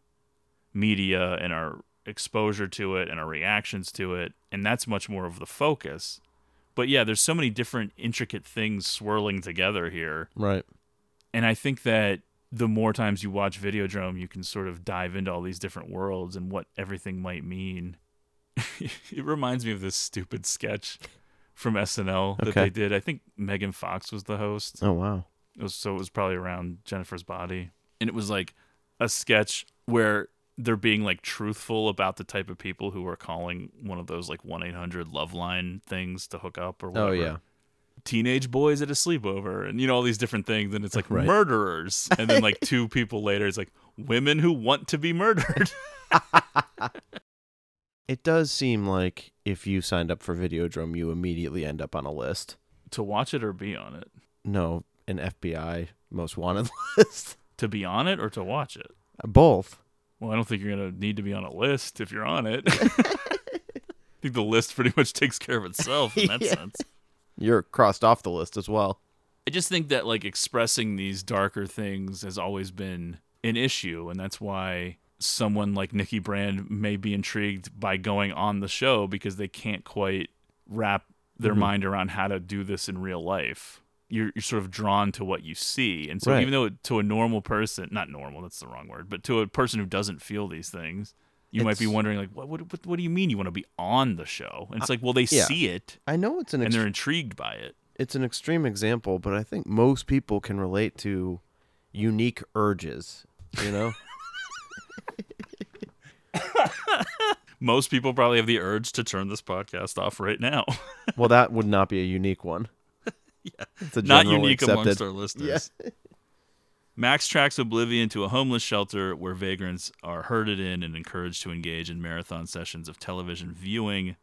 media and our exposure to it and our reactions to it and that's much more of the focus but yeah there's so many different intricate things swirling together here Right. and i think that the more times you watch videodrome you can sort of dive into all these different worlds and what everything might mean it reminds me of this stupid sketch from snl that Okay. they did i think megan fox was the host Oh wow. it was, so it was probably around Jennifer's body. And it was like a sketch where they're being like truthful about the type of people who are calling one of those like 1 800 love line things to hook up or Oh, whatever. yeah. Teenage boys at a sleepover and you know, all these different things. And it's like Right. murderers. And then like two people later, it's like women who want to be murdered. It does seem like if you signed up for Videodrome, you immediately end up on a list. to watch it or be on it. No, an FBI most wanted list. To be on it or to watch it. Both. Well, I don't think you're going to need to be on a list if you're on it. I think the list pretty much takes care of itself in that Yeah. sense. You're crossed off the list as well. I just think that like expressing these darker things has always been an issue, and that's why someone like Nikki Brand may be intrigued by going on the show because they can't quite wrap their Mhm. mind around how to do this in real life. You're, you're sort of drawn to what you see. And so Right. even though to a normal person, not normal, that's the wrong word, but to a person who doesn't feel these things, you might be wondering like, what, what, what, what do you mean you want to be on the show? And it's I- like, well, they yeah. see it I know it's an and they're intrigued by it. it's an extreme example, but I think most people can relate to unique urges. You know, Most people probably have the urge to turn this podcast off right now. well, that would not be a unique one. yeah, It's a not unique accepted- amongst our listeners. Yeah. Max tracks Oblivion to a homeless shelter where vagrants are herded in and encouraged to engage in marathon sessions of television viewing.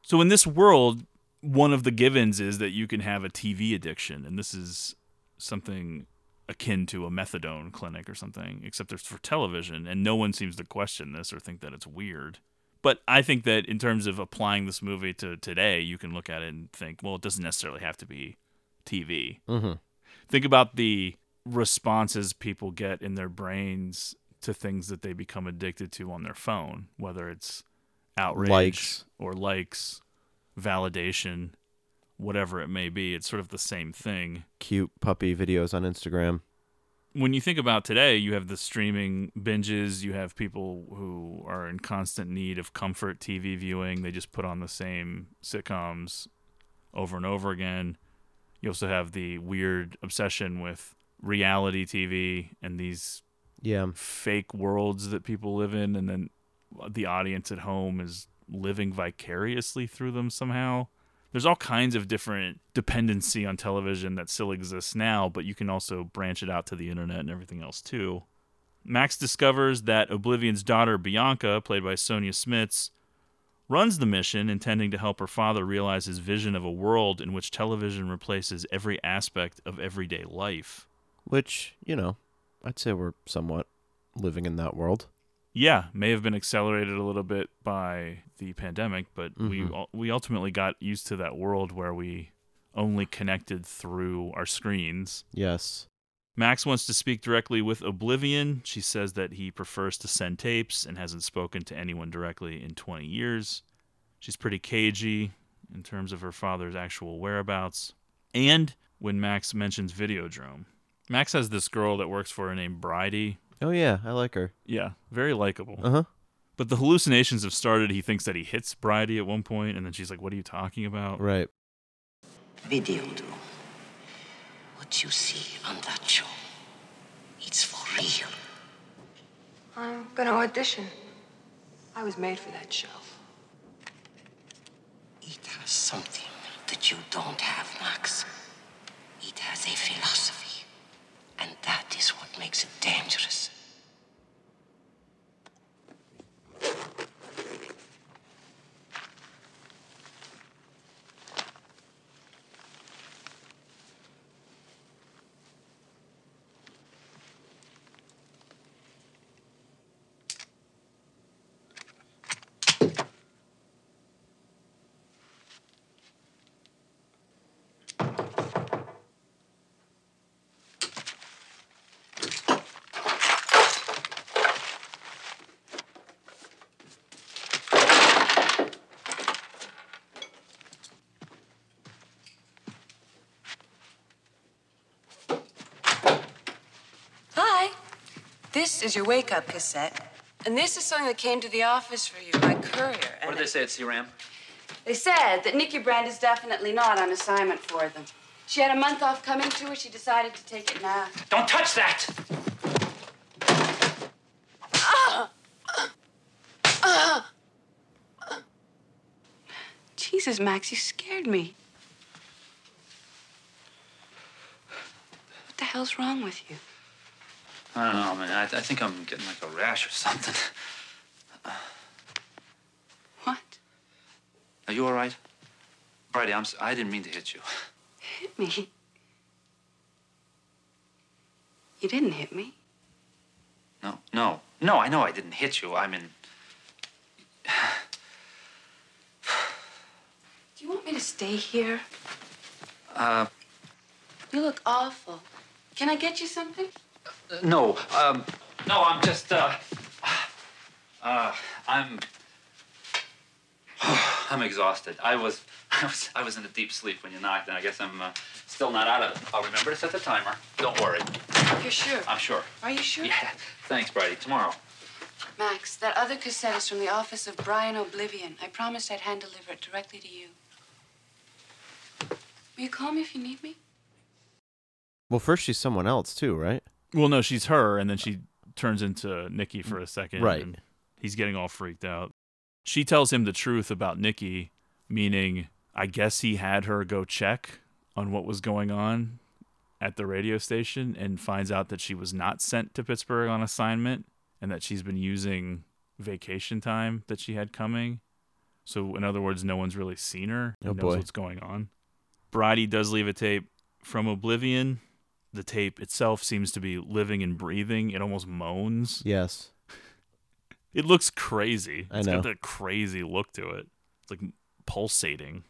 So, in this world, one of the givens is that you can have a TV addiction, and this is something akin to a methadone clinic or something, except it's for television, and no one seems to question this or think that it's weird. But I think that in terms of applying this movie to today, you can look at it and think, well, it doesn't necessarily have to be TV. Mhm. Think about the responses people get in their brains to things that they become addicted to on their phone, whether it's outrage Likes. or likes, validation, whatever it may be. It's sort of the same thing Cute puppy videos on Instagram. when you think about today, you have the streaming binges, you have people who are in constant need of comfort TV viewing. They just put on the same sitcoms over and over again. You also have the weird obsession with reality TV and these Yeah. fake worlds that people live in, and then the audience at home is living vicariously through them somehow. There's all kinds of different dependency on television that still exists now, but you can also branch it out to the internet and everything else too. Max discovers that Oblivion's daughter Bianca, played by Sonja Smits, runs the mission intending to help her father realize his vision of a world in which television replaces every aspect of everyday life. Which, you know, I'd say we're somewhat living in that world. yeah, may have been accelerated a little bit by the pandemic, but we Mhm. ul- we ultimately got used to that world where we only connected through our screens. Yes. Max wants to speak directly with Oblivion. She says that he prefers to send tapes and hasn't spoken to anyone directly in 20 years. She's pretty cagey in terms of her father's actual whereabouts. And when Max mentions Videodrome, Max has this girl that works for her named Bridie. Oh yeah, I like her. Yeah, very likable. Uh huh. But the hallucinations have started. He thinks that he hits Bridie at one point, and then she's like, "What are you talking about?" Right. Videodrome. What you see on that show, it's for real. I'm gonna audition. I was made for that show. It has something that you don't have, Max. It has a philosophy. And that is what makes it dangerous. This is your wake up cassette. And this is something that came to the office for you by courier. What did they say at CRAM? They said that Nikki Brand is definitely not on assignment for them. She had a month off coming to her. She decided to take it now. Don't touch that! Jesus, Max, you scared me. What the hell's wrong with you? I don't know, man. I, I think I'm getting like a rash or something. What? Are you all right? Bridie, I'm. s- I didn't mean to hit you. Hit me? You didn't hit me. No, no, no. I know I didn't hit you. I mean, Do you want me to stay here? uh, You look awful. Can I get you something? No, um, no. I'm just. Uh, uh, I'm. I'm exhausted. I was. I was I was in a deep sleep when you knocked, and I guess I'm uh, still not out of it. I'll remember to set the timer. Don't worry. You're sure? I'm sure. Are you sure? Yeah. Thanks, Bridie. Tomorrow. Max, that other cassette is from the office of Brian Oblivion. I promised I'd hand deliver it directly to you. Will you call me if you need me? Well, first she's someone else too, right? Well, no, she's her, and then she turns into Nikki for a second. Right. and he's getting all freaked out. She tells him the truth about Nikki, meaning, I guess he had her go check on what was going on at the radio station and finds out that she was not sent to Pittsburgh on assignment and that she's been using vacation time that she had coming. So, in other words, no one's really seen her. Oh, knows boy. what's going on. Bridie does leave a tape from Oblivion. The tape itself seems to be living and breathing. It almost moans. Yes. It looks crazy. I It's know. got that crazy look to it. It's like pulsating.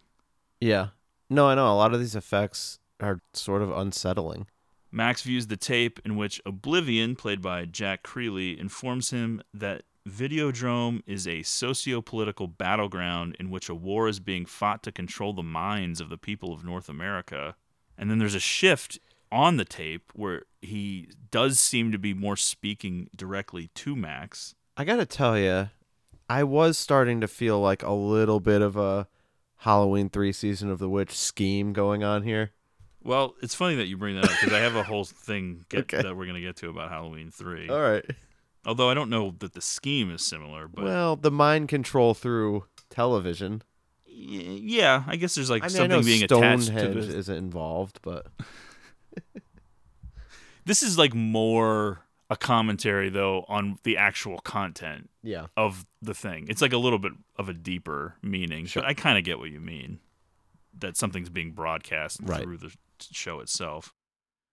Yeah. No, I know. A lot of these effects are sort of unsettling. Max views the tape in which Oblivion, played by Jack Creley, informs him that Videodrome is a socio political battleground in which a war is being fought to control the minds of the people of North America. And then there's a shift on the tape where he does seem to be more speaking directly to Max. I got to tell you, I was starting to feel like a little bit of a Halloween 3 season of the witch scheme going on here. Well, it's funny that you bring that up because I have a whole thing get, Okay. that we're going to get to about Halloween 3. All right. Although I don't know that the scheme is similar, but well, the mind control through television. y- yeah, I guess there's like I mean, I something know being attached to Stonehenge the. isn't involved, but This is like more a commentary though on the actual content Yeah. of the thing. It's like a little bit of a deeper meaning, Sure. but I kind of get what you mean. That something's being broadcast Right. through the show itself.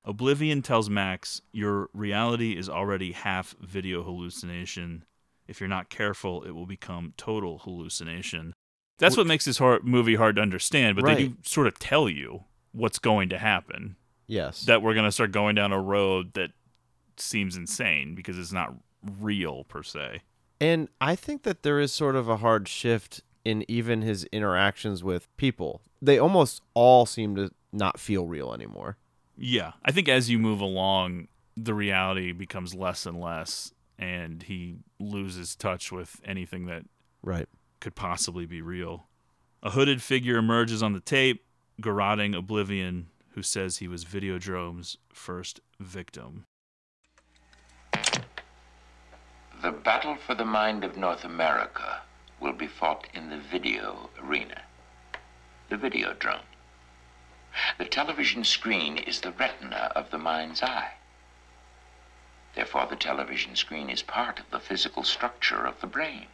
Oblivion tells Max, Your reality is already half video hallucination. If you're not careful, it will become total hallucination. That's what makes this hor- movie hard to understand, but they do sort of tell you what's going to happen. Yes. That we're going to start going down a road that seems insane because it's not real per se. And I think that there is sort of a hard shift in even his interactions with people. They almost all seem to not feel real anymore. Yeah, I think as you move along, the reality becomes less and less, and he loses touch with anything that Right. could possibly be real. A hooded figure emerges on the tape, garroting Oblivion, who says he was Videodrome's first victim. The battle for the mind of North America will be fought in the video arena, the videodrome. The television screen is the retina of the mind's eye. Therefore, the television screen is part of the physical structure of the brain.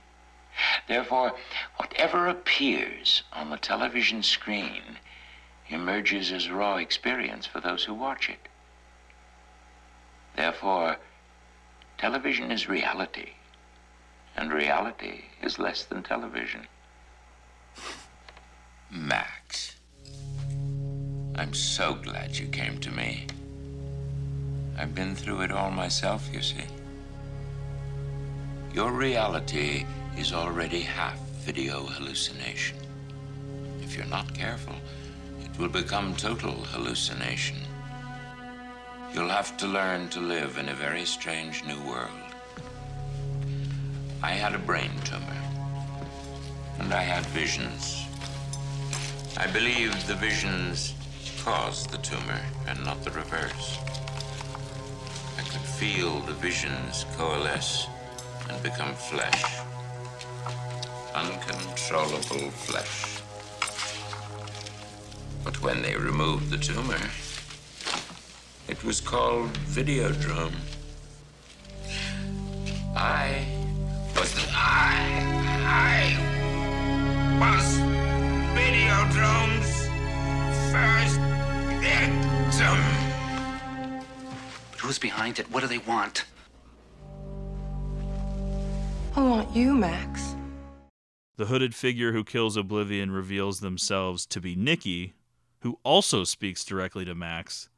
Therefore, whatever appears on the television screen emerges as raw experience for those who watch it. Therefore, television is reality, and reality is less than television. Max, I'm so glad you came to me. I've been through it all myself, you see. Your reality is already half video hallucination. If you're not careful, will become total hallucination. You'll have to learn to live in a very strange new world. I had a brain tumor, and I had visions. I believe the visions caused the tumor and not the reverse. I could feel the visions coalesce and become flesh. Uncontrollable flesh. But when they removed the tumor, it was called Videodrome. I was the I I was Videodrome's first victim. But who's behind it? What do they want? I want you, Max. The hooded figure who kills Oblivion reveals themselves to be Nikki, who also speaks directly to Max,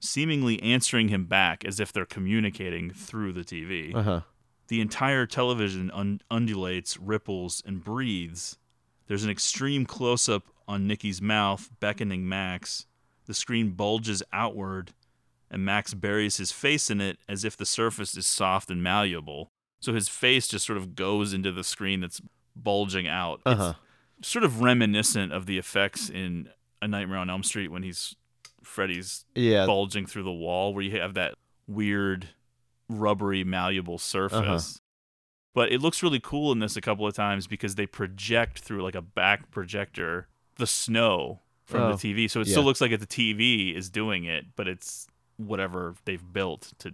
seemingly answering him back as if they're communicating through the TV. Uh-huh. The entire television un- undulates, ripples, and breathes. There's an extreme close up on Nikki's mouth, beckoning Max. The screen bulges outward, and Max buries his face in it as if the surface is soft and malleable. So his face just sort of goes into the screen that's bulging out. Uh-huh. It's sort of reminiscent of the effects in A Nightmare on Elm Street when he's Freddy's Yeah. bulging through the wall, where you have that weird, rubbery, malleable surface. Uh-huh. But it looks really cool in this a couple of times because they project through like a back projector the snow from Oh, the TV. So it yeah. still looks like the TV is doing it, but it's whatever they've built to,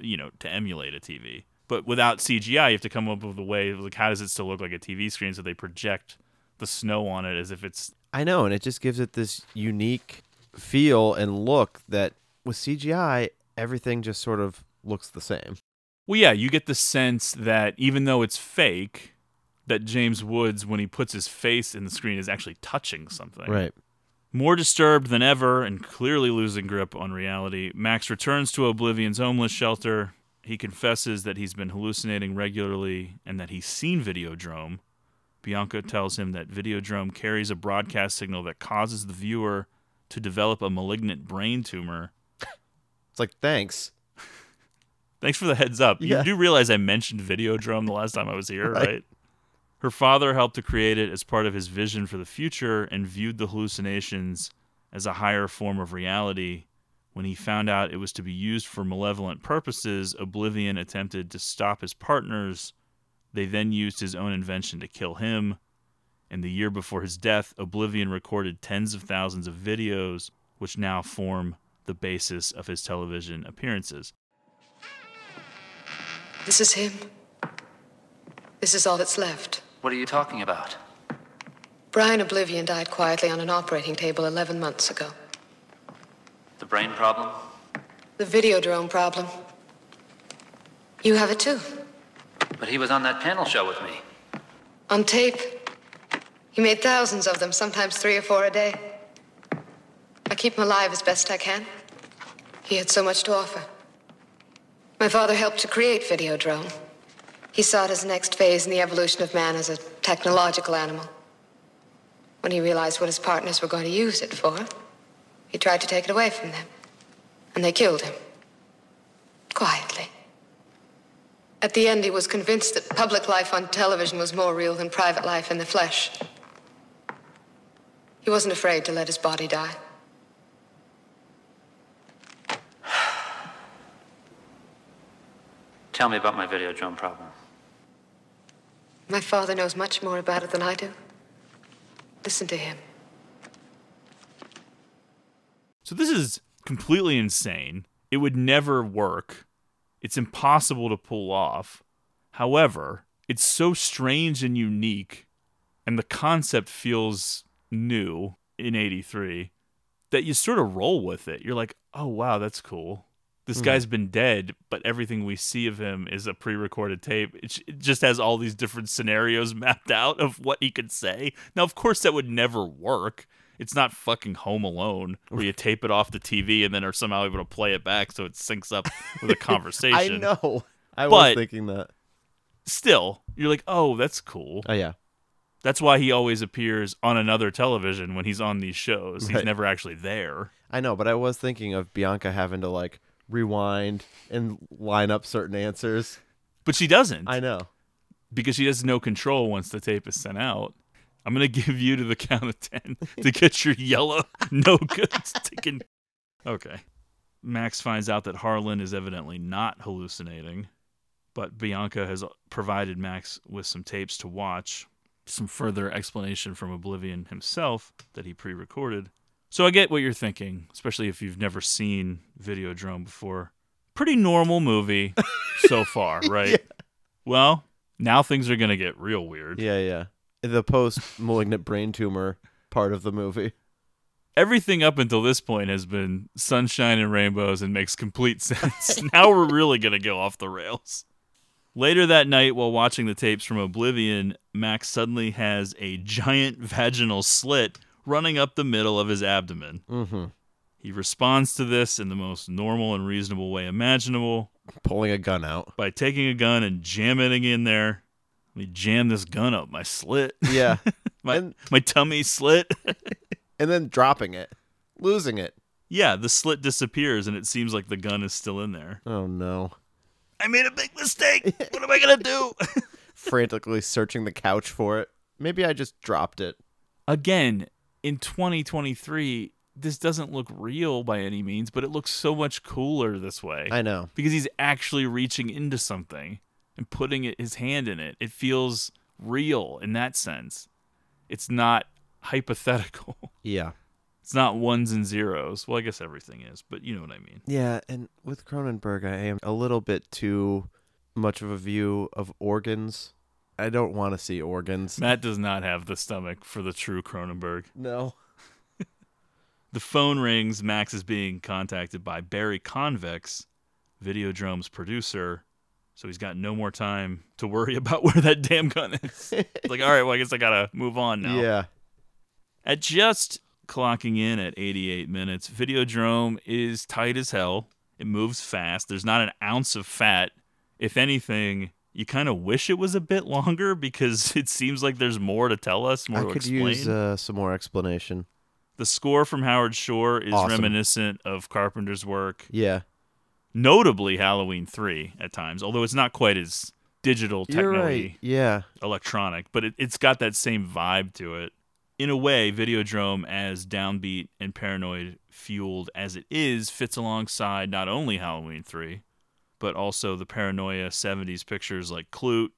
you know, to emulate a TV. But without CGI, you have to come up with a way like how does it still look like a TV screen? So they project the snow on it as if it's I know, and it just gives it this unique feel and look that with CGI, everything just sort of looks the same. Well, yeah, you get the sense that even though it's fake, that James Woods, when he puts his face in the screen, is actually touching something. Right. More disturbed than ever and clearly losing grip on reality, Max returns to Oblivion's homeless shelter. He confesses that he's been hallucinating regularly and that he's seen Videodrome. Bianca tells him that Videodrome carries a broadcast signal that causes the viewer to develop a malignant brain tumor. It's like, thanks. Thanks for the heads up. Yeah. You do realize I mentioned Videodrome the last time I was here, Right. right? Her father helped to create it as part of his vision for the future and viewed the hallucinations as a higher form of reality. When he found out it was to be used for malevolent purposes, Oblivion attempted to stop his partners. They then used his own invention to kill him. And the year before his death, Oblivion recorded tens of thousands of videos, which now form the basis of his television appearances. This is him. This is all that's left. What are you talking about? Brian Oblivion died quietly on an operating table 11 months ago. The brain problem? The Videodrome problem. You have it too. But he was on that panel show with me. On tape. He made thousands of them, sometimes three or four a day. I keep him alive as best I can. He had so much to offer. My father helped to create Videodrome. He saw it as the next phase in the evolution of man as a technological animal. When he realized what his partners were going to use it for, he tried to take it away from them. And they killed him. Quietly. At the end, he was convinced that public life on television was more real than private life in the flesh. He wasn't afraid to let his body die. Tell me about my Videodrome problem. My father knows much more about it than I do. Listen to him. So this is completely insane. It would never work. It's impossible to pull off. However, it's so strange and unique, and the concept feels new in 83 that you sort of roll with it. You're like, oh, wow, that's cool. This Mhm. guy's been dead, but everything we see of him is a pre recorded tape. It, it just has all these different scenarios mapped out of what he could say. Now, of course, that would never work. It's not fucking Home Alone where you tape it off the TV and then are somehow able to play it back so it syncs up with a conversation. I know. I But was thinking that. Still, you're like, oh, that's cool. Oh yeah. That's why he always appears on another television when he's on these shows. He's Right. never actually there. I know, but I was thinking of Bianca having to like rewind and line up certain answers. But she doesn't. I know. Because she has no control once the tape is sent out. I'm going to give you to the count of 10 to get your yellow no good taken. Okay. Max finds out that Harlan is evidently not hallucinating, but Bianca has provided Max with some tapes to watch, some further explanation from Oblivion himself that he pre recorded. So I get what you're thinking, especially if you've never seen Videodrome before. Pretty normal movie so far, right? Well, now things are going to get real weird. Yeah, yeah. The post malignant brain tumor part of the movie. Everything up until this point has been sunshine and rainbows and makes complete sense. now we're really going to go off the rails. Later that night, while watching the tapes from Oblivion, Max suddenly has a giant vaginal slit running up the middle of his abdomen. Mm-hmm. He responds to this in the most normal and reasonable way imaginable Pulling a gun out. by taking a gun and jamming it in there. Let me jam this gun up my slit. Yeah. My my tummy slit. and then dropping it, losing it. yeah, the slit disappears and it seems like the gun is still in there. Oh no. I made a big mistake. What am I gonna do? Frantically searching the couch for it. Maybe I just dropped it. Again, in 2023, this doesn't look real by any means, but it looks so much cooler this way. I know. because he's actually reaching into something and putting it, his hand in it. It feels real in that sense. It's not hypothetical. Yeah. It's not ones and zeros. Well, I guess everything is, but you know what I mean. Yeah, and with Cronenberg, I am a little bit too much of a view of organs. I don't want to see organs. Matt does not have the stomach for the true Cronenberg. No. The phone rings. Max is being contacted by Barry Convex, Videodrome's producer. So he's got no more time to worry about where that damn gun is. It's like, all right, well, I guess I gotta move on now. Yeah. At just clocking in at 88 minutes, Videodrome is tight as hell. It moves fast. There's not an ounce of fat. If anything, you kind of wish it was a bit longer because it seems like there's more to tell us, more I to could explain. use uh, some more explanation. the score from Howard Shore is Awesome. reminiscent of Carpenter's work, Yeah. Notably Halloween 3 at times, although it's not quite as digital, technically right. Yeah. electronic, but it, it's got that same vibe to it. In a way, Videodrome, as downbeat and paranoid fueled as it is, fits alongside not only Halloween 3, but also the paranoia 70s pictures like Klute,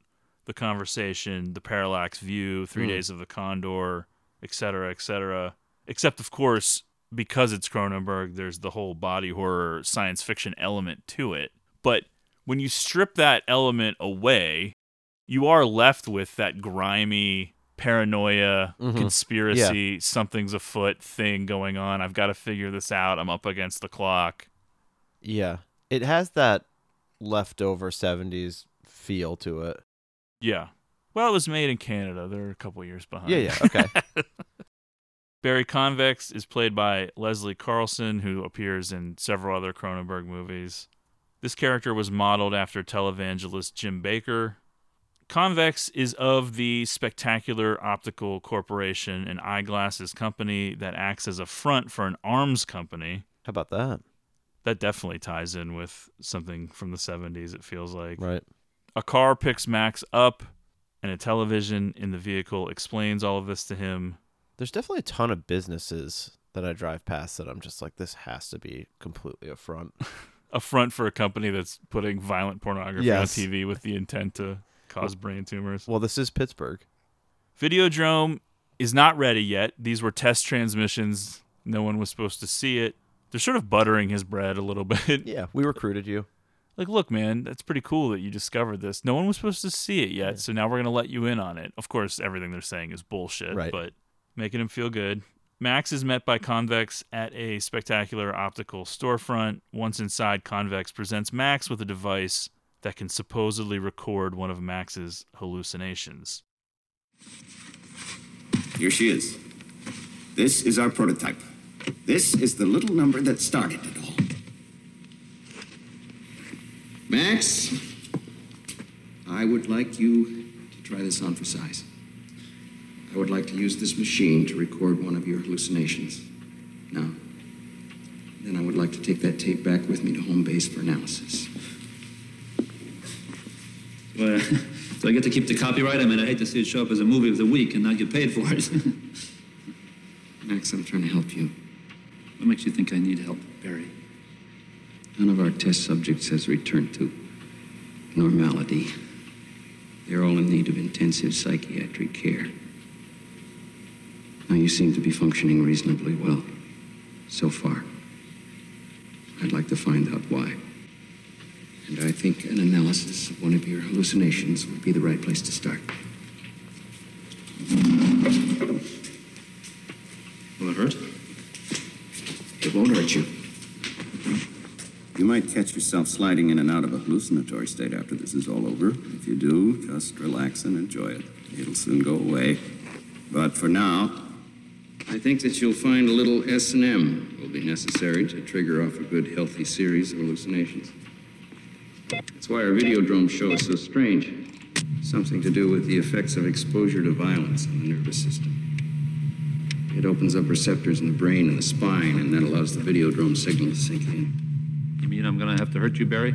The Conversation, The Parallax View, Three Hmm. Days of the Condor, etc., etc. Except, of course, because it's Cronenberg, there's the whole body horror science fiction element to it. But when you strip that element away, you are left with that grimy paranoia Mhm. conspiracy something's afoot thing going on i've got to figure this out i'm up against the clock Yeah. It has that leftover 70s feel to it. yeah well it was made in canada they're a couple years behind Yeah, yeah. Okay. barry convex is played by leslie carlson who appears in several other cronenberg movies this character was modeled after televangelist jim bakker Convex is of the Spectacular Optical Corporation, an eyeglasses company that acts as a front for an arms company. How about that? That definitely ties in with something from the 70s, it feels like. Right. A car picks Max up, and a television in the vehicle explains all of this to him. There's definitely a ton of businesses that I drive past that I'm just like, this has to be completely a front. A front for a company that's putting violent pornography Yes. on TV with the intent to cause brain tumors. Well, this is Pittsburgh. Videodrome is not ready yet. These were test transmissions. No one was supposed to see it. They're sort of buttering his bread a little bit. Yeah, we recruited you. Like, look, man, that's pretty cool that you discovered this. No one was supposed to see it yet, so now we're going to let you in on it. Of course, everything they're saying is bullshit, Right. but making him feel good. Max is met by Convex at a spectacular optical storefront. Once inside, Convex presents Max with a device that can supposedly record one of Max's hallucinations. Here she is. This is our prototype. This is the little number that started it all. Max, I would like you to try this on for size. I would like to use this machine to record one of your hallucinations. Now, then I would like to take that tape back with me to home base for analysis. Well, do I get to keep the copyright? I mean, I hate to see it show up as a movie of the week and not get paid for it. Max, I'm trying to help you. what makes you think I need help, Barry? None of our test subjects has returned to normality. They're all in need of intensive psychiatric care. Now, you seem to be functioning reasonably well so far. I'd like to find out why. And I think an analysis of one of your hallucinations would be the right place to start. Will it hurt? It won't hurt you. You might catch yourself sliding in and out of a hallucinatory state after this is all over. If you do, just relax and enjoy it. It'll soon go away. But for now, I think that you'll find a little S&M will be necessary to trigger off a good, healthy series of hallucinations. That's why our Videodrome show is so strange. Something to do with the effects of exposure to violence on the nervous system. It opens up receptors in the brain and the spine, and that allows the videodrome signal to sink in. You mean I'm gonna have to hurt you, Barry?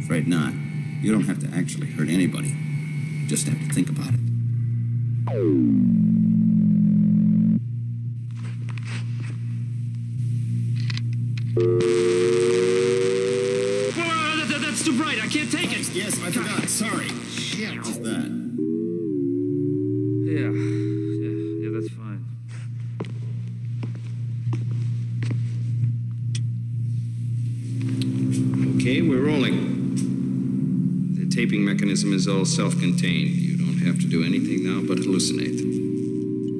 Afraid not. You don't have to actually hurt anybody. You just have to think about it. That- that- that's too bright. I can't take it. Yes, I forgot. Sorry. Shit. What's that? Yeah, yeah, yeah. That's fine. Okay, we're rolling. The taping mechanism is all self contained. You don't have to do anything now but hallucinate.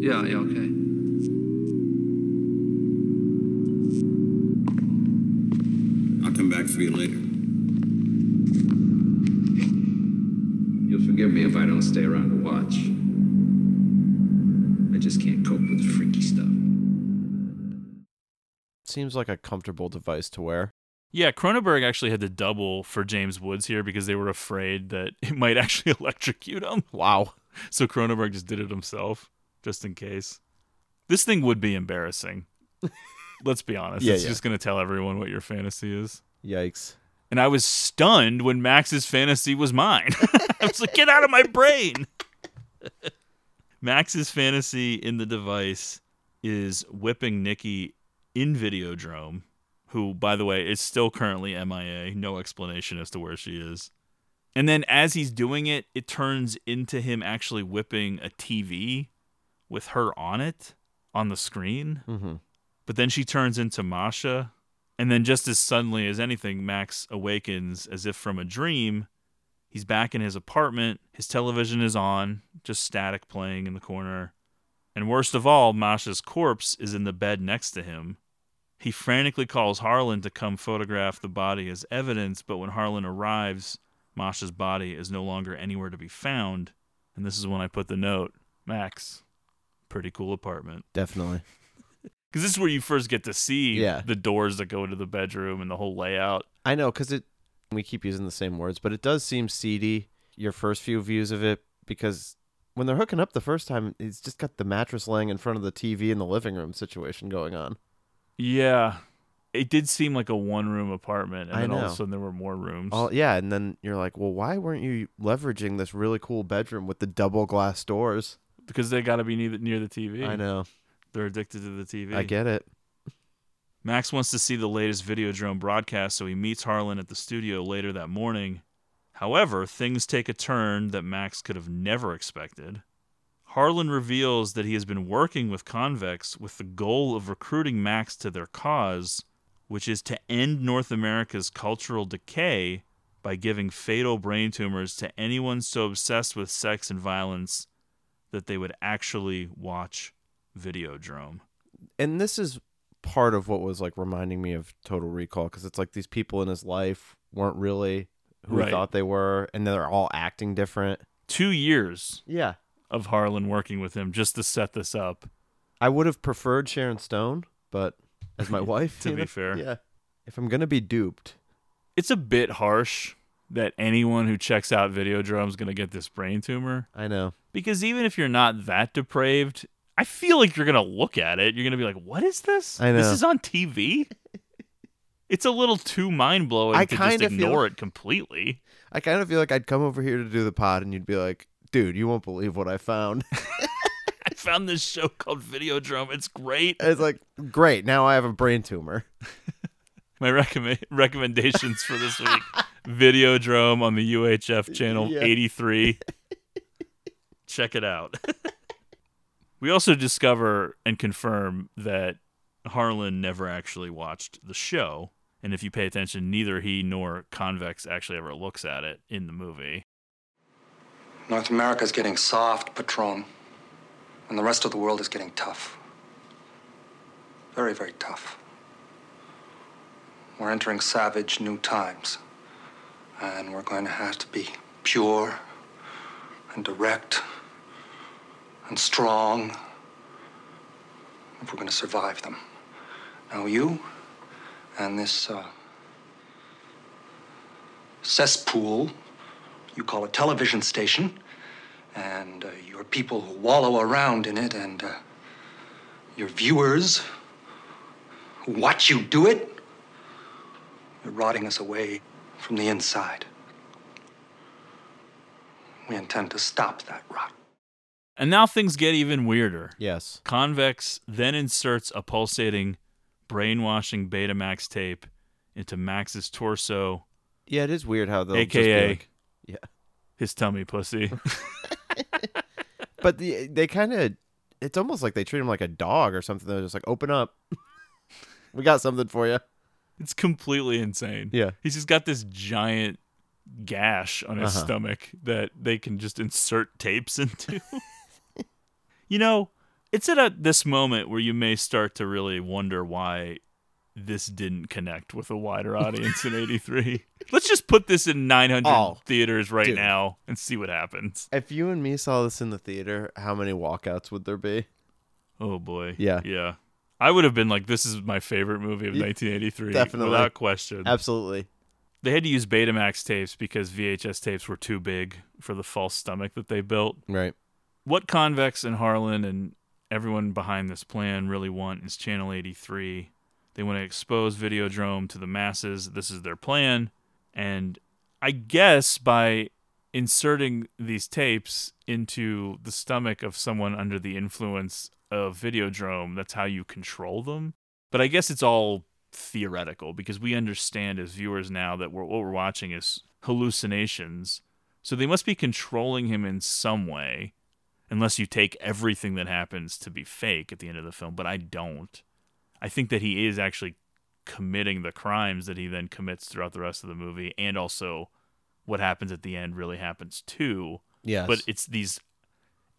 Yeah, yeah, okay. For you later. You'll forgive me if I don't stay around to watch. I just can't cope with freaky stuff. Seems like a comfortable device to wear. Yeah, Cronenberg actually had to double for James Woods here because they were afraid that it might actually electrocute him. Wow. So Cronenberg just did it himself, just in case. This thing would be embarrassing. Let's be honest. Yeah, it's yeah. just going to tell everyone what your fantasy is. Yikes. And I was stunned when Max's fantasy was mine. I was like, get out of my brain. Max's fantasy in the device is whipping Nikki in Videodrome, who, by the way, is still currently MIA. No explanation as to where she is. And then as he's doing it, it turns into him actually whipping a TV with her on it on the screen. Mm-hmm. But then she turns into Masha. And then, just as suddenly as anything, Max awakens as if from a dream. He's back in his apartment. His television is on, just static playing in the corner. And worst of all, Masha's corpse is in the bed next to him. He frantically calls Harlan to come photograph the body as evidence, but when Harlan arrives, Masha's body is no longer anywhere to be found. And this is when I put the note Max, pretty cool apartment. Definitely. Because this is where you first get to see Yeah. the doors that go into the bedroom and the whole layout. I know, because it. We keep using the same words, but it does seem seedy. Your first few views of it, because when they're hooking up the first time, it's just got the mattress laying in front of the TV in the living room situation going on. Yeah. It did seem like a one room apartment, and I then all of a sudden there were more rooms. All, yeah, and then you're like, well, why weren't you leveraging this really cool bedroom with the double glass doors? because they got to be near the, near the TV. I know. They're addicted to the TV. I get it. Max wants to see the latest Videodrome broadcast, so he meets Harlan at the studio later that morning. However, things take a turn that Max could have never expected. Harlan reveals that he has been working with Convex with the goal of recruiting Max to their cause, which is to end North America's cultural decay by giving fatal brain tumors to anyone so obsessed with sex and violence that they would actually watch Videodrome. And this is part of what was like reminding me of Total Recall because it's like these people in his life weren't really who Right. he thought they were, and they're all acting different. Two years Yeah. of Harlan working with him just to set this up. I would have preferred Sharon Stone, but as my wife, To be know, fair. yeah. If I'm gonna be duped, It's a bit harsh that anyone who checks out Videodrome is going to get this brain tumor. I know. Because even if you're not that depraved, I feel like you're going to look at it. You're going to be like, what is this? I This is on TV? it's a little too mind blowing to just kinda feel- ignore it completely. I kind of feel like I'd come over here to do the pod, and you'd be like, "Dude, you won't believe what I found." I found this show called Videodrome. It's great. it's like, great. Now I have a brain tumor. My recommend recommendations for this week: Videodrome on the UHF channel Yeah. 83. Check it out. We also discover and confirm that Harlan never actually watched the show, and if you pay attention, neither he nor Convex actually ever looks at it in the movie. North America's getting soft, Patron, and the rest of the world is getting tough. Very, very tough. We're entering savage new times, and we're going to have to be pure and direct and strong if we're going to survive them. Now, you and this uh, cesspool you call a television station, and uh, your people who wallow around in it and uh, your viewers who watch you do it, you're rotting us away from the inside. We intend to stop that rot. And now things get even weirder. Yes. Convex then inserts a pulsating, brainwashing Betamax tape into Max's torso, Yeah, it is weird how be aka like- yeah. his tummy pussy. But the, they kind of, it's almost like they treat him like a dog or something. They're just like, open up. we got something for you. It's completely insane. Yeah. He's just got this giant gash on his Uh-huh. stomach that they can just insert tapes into. You know, it's at a, this moment where you may start to really wonder why this didn't connect with a wider audience in 83. Let's just put this in 900 Oh, theaters right dude. now and see what happens. If you and me saw this in the theater, how many walkouts would there be? Oh boy. Yeah. Yeah. I would have been like, this is my favorite movie of 1983. definitely. Without question. Absolutely. They had to use Betamax tapes because VHS tapes were too big for the false stomach that they built. Right. What Convex and Harlan and everyone behind this plan really want is Channel 83. They want to expose Videodrome to the masses. This is their plan. And I guess by inserting these tapes into the stomach of someone under the influence of Videodrome, that's how you control them. But I guess it's all theoretical because we understand as viewers now that we're, what we're watching is hallucinations. So they must be controlling him in some way, unless you take everything that happens to be fake at the end of the film. But I don't. I think that he is actually committing the crimes that he then commits throughout the rest of the movie, and also what happens at the end really happens too. Yes. But it's these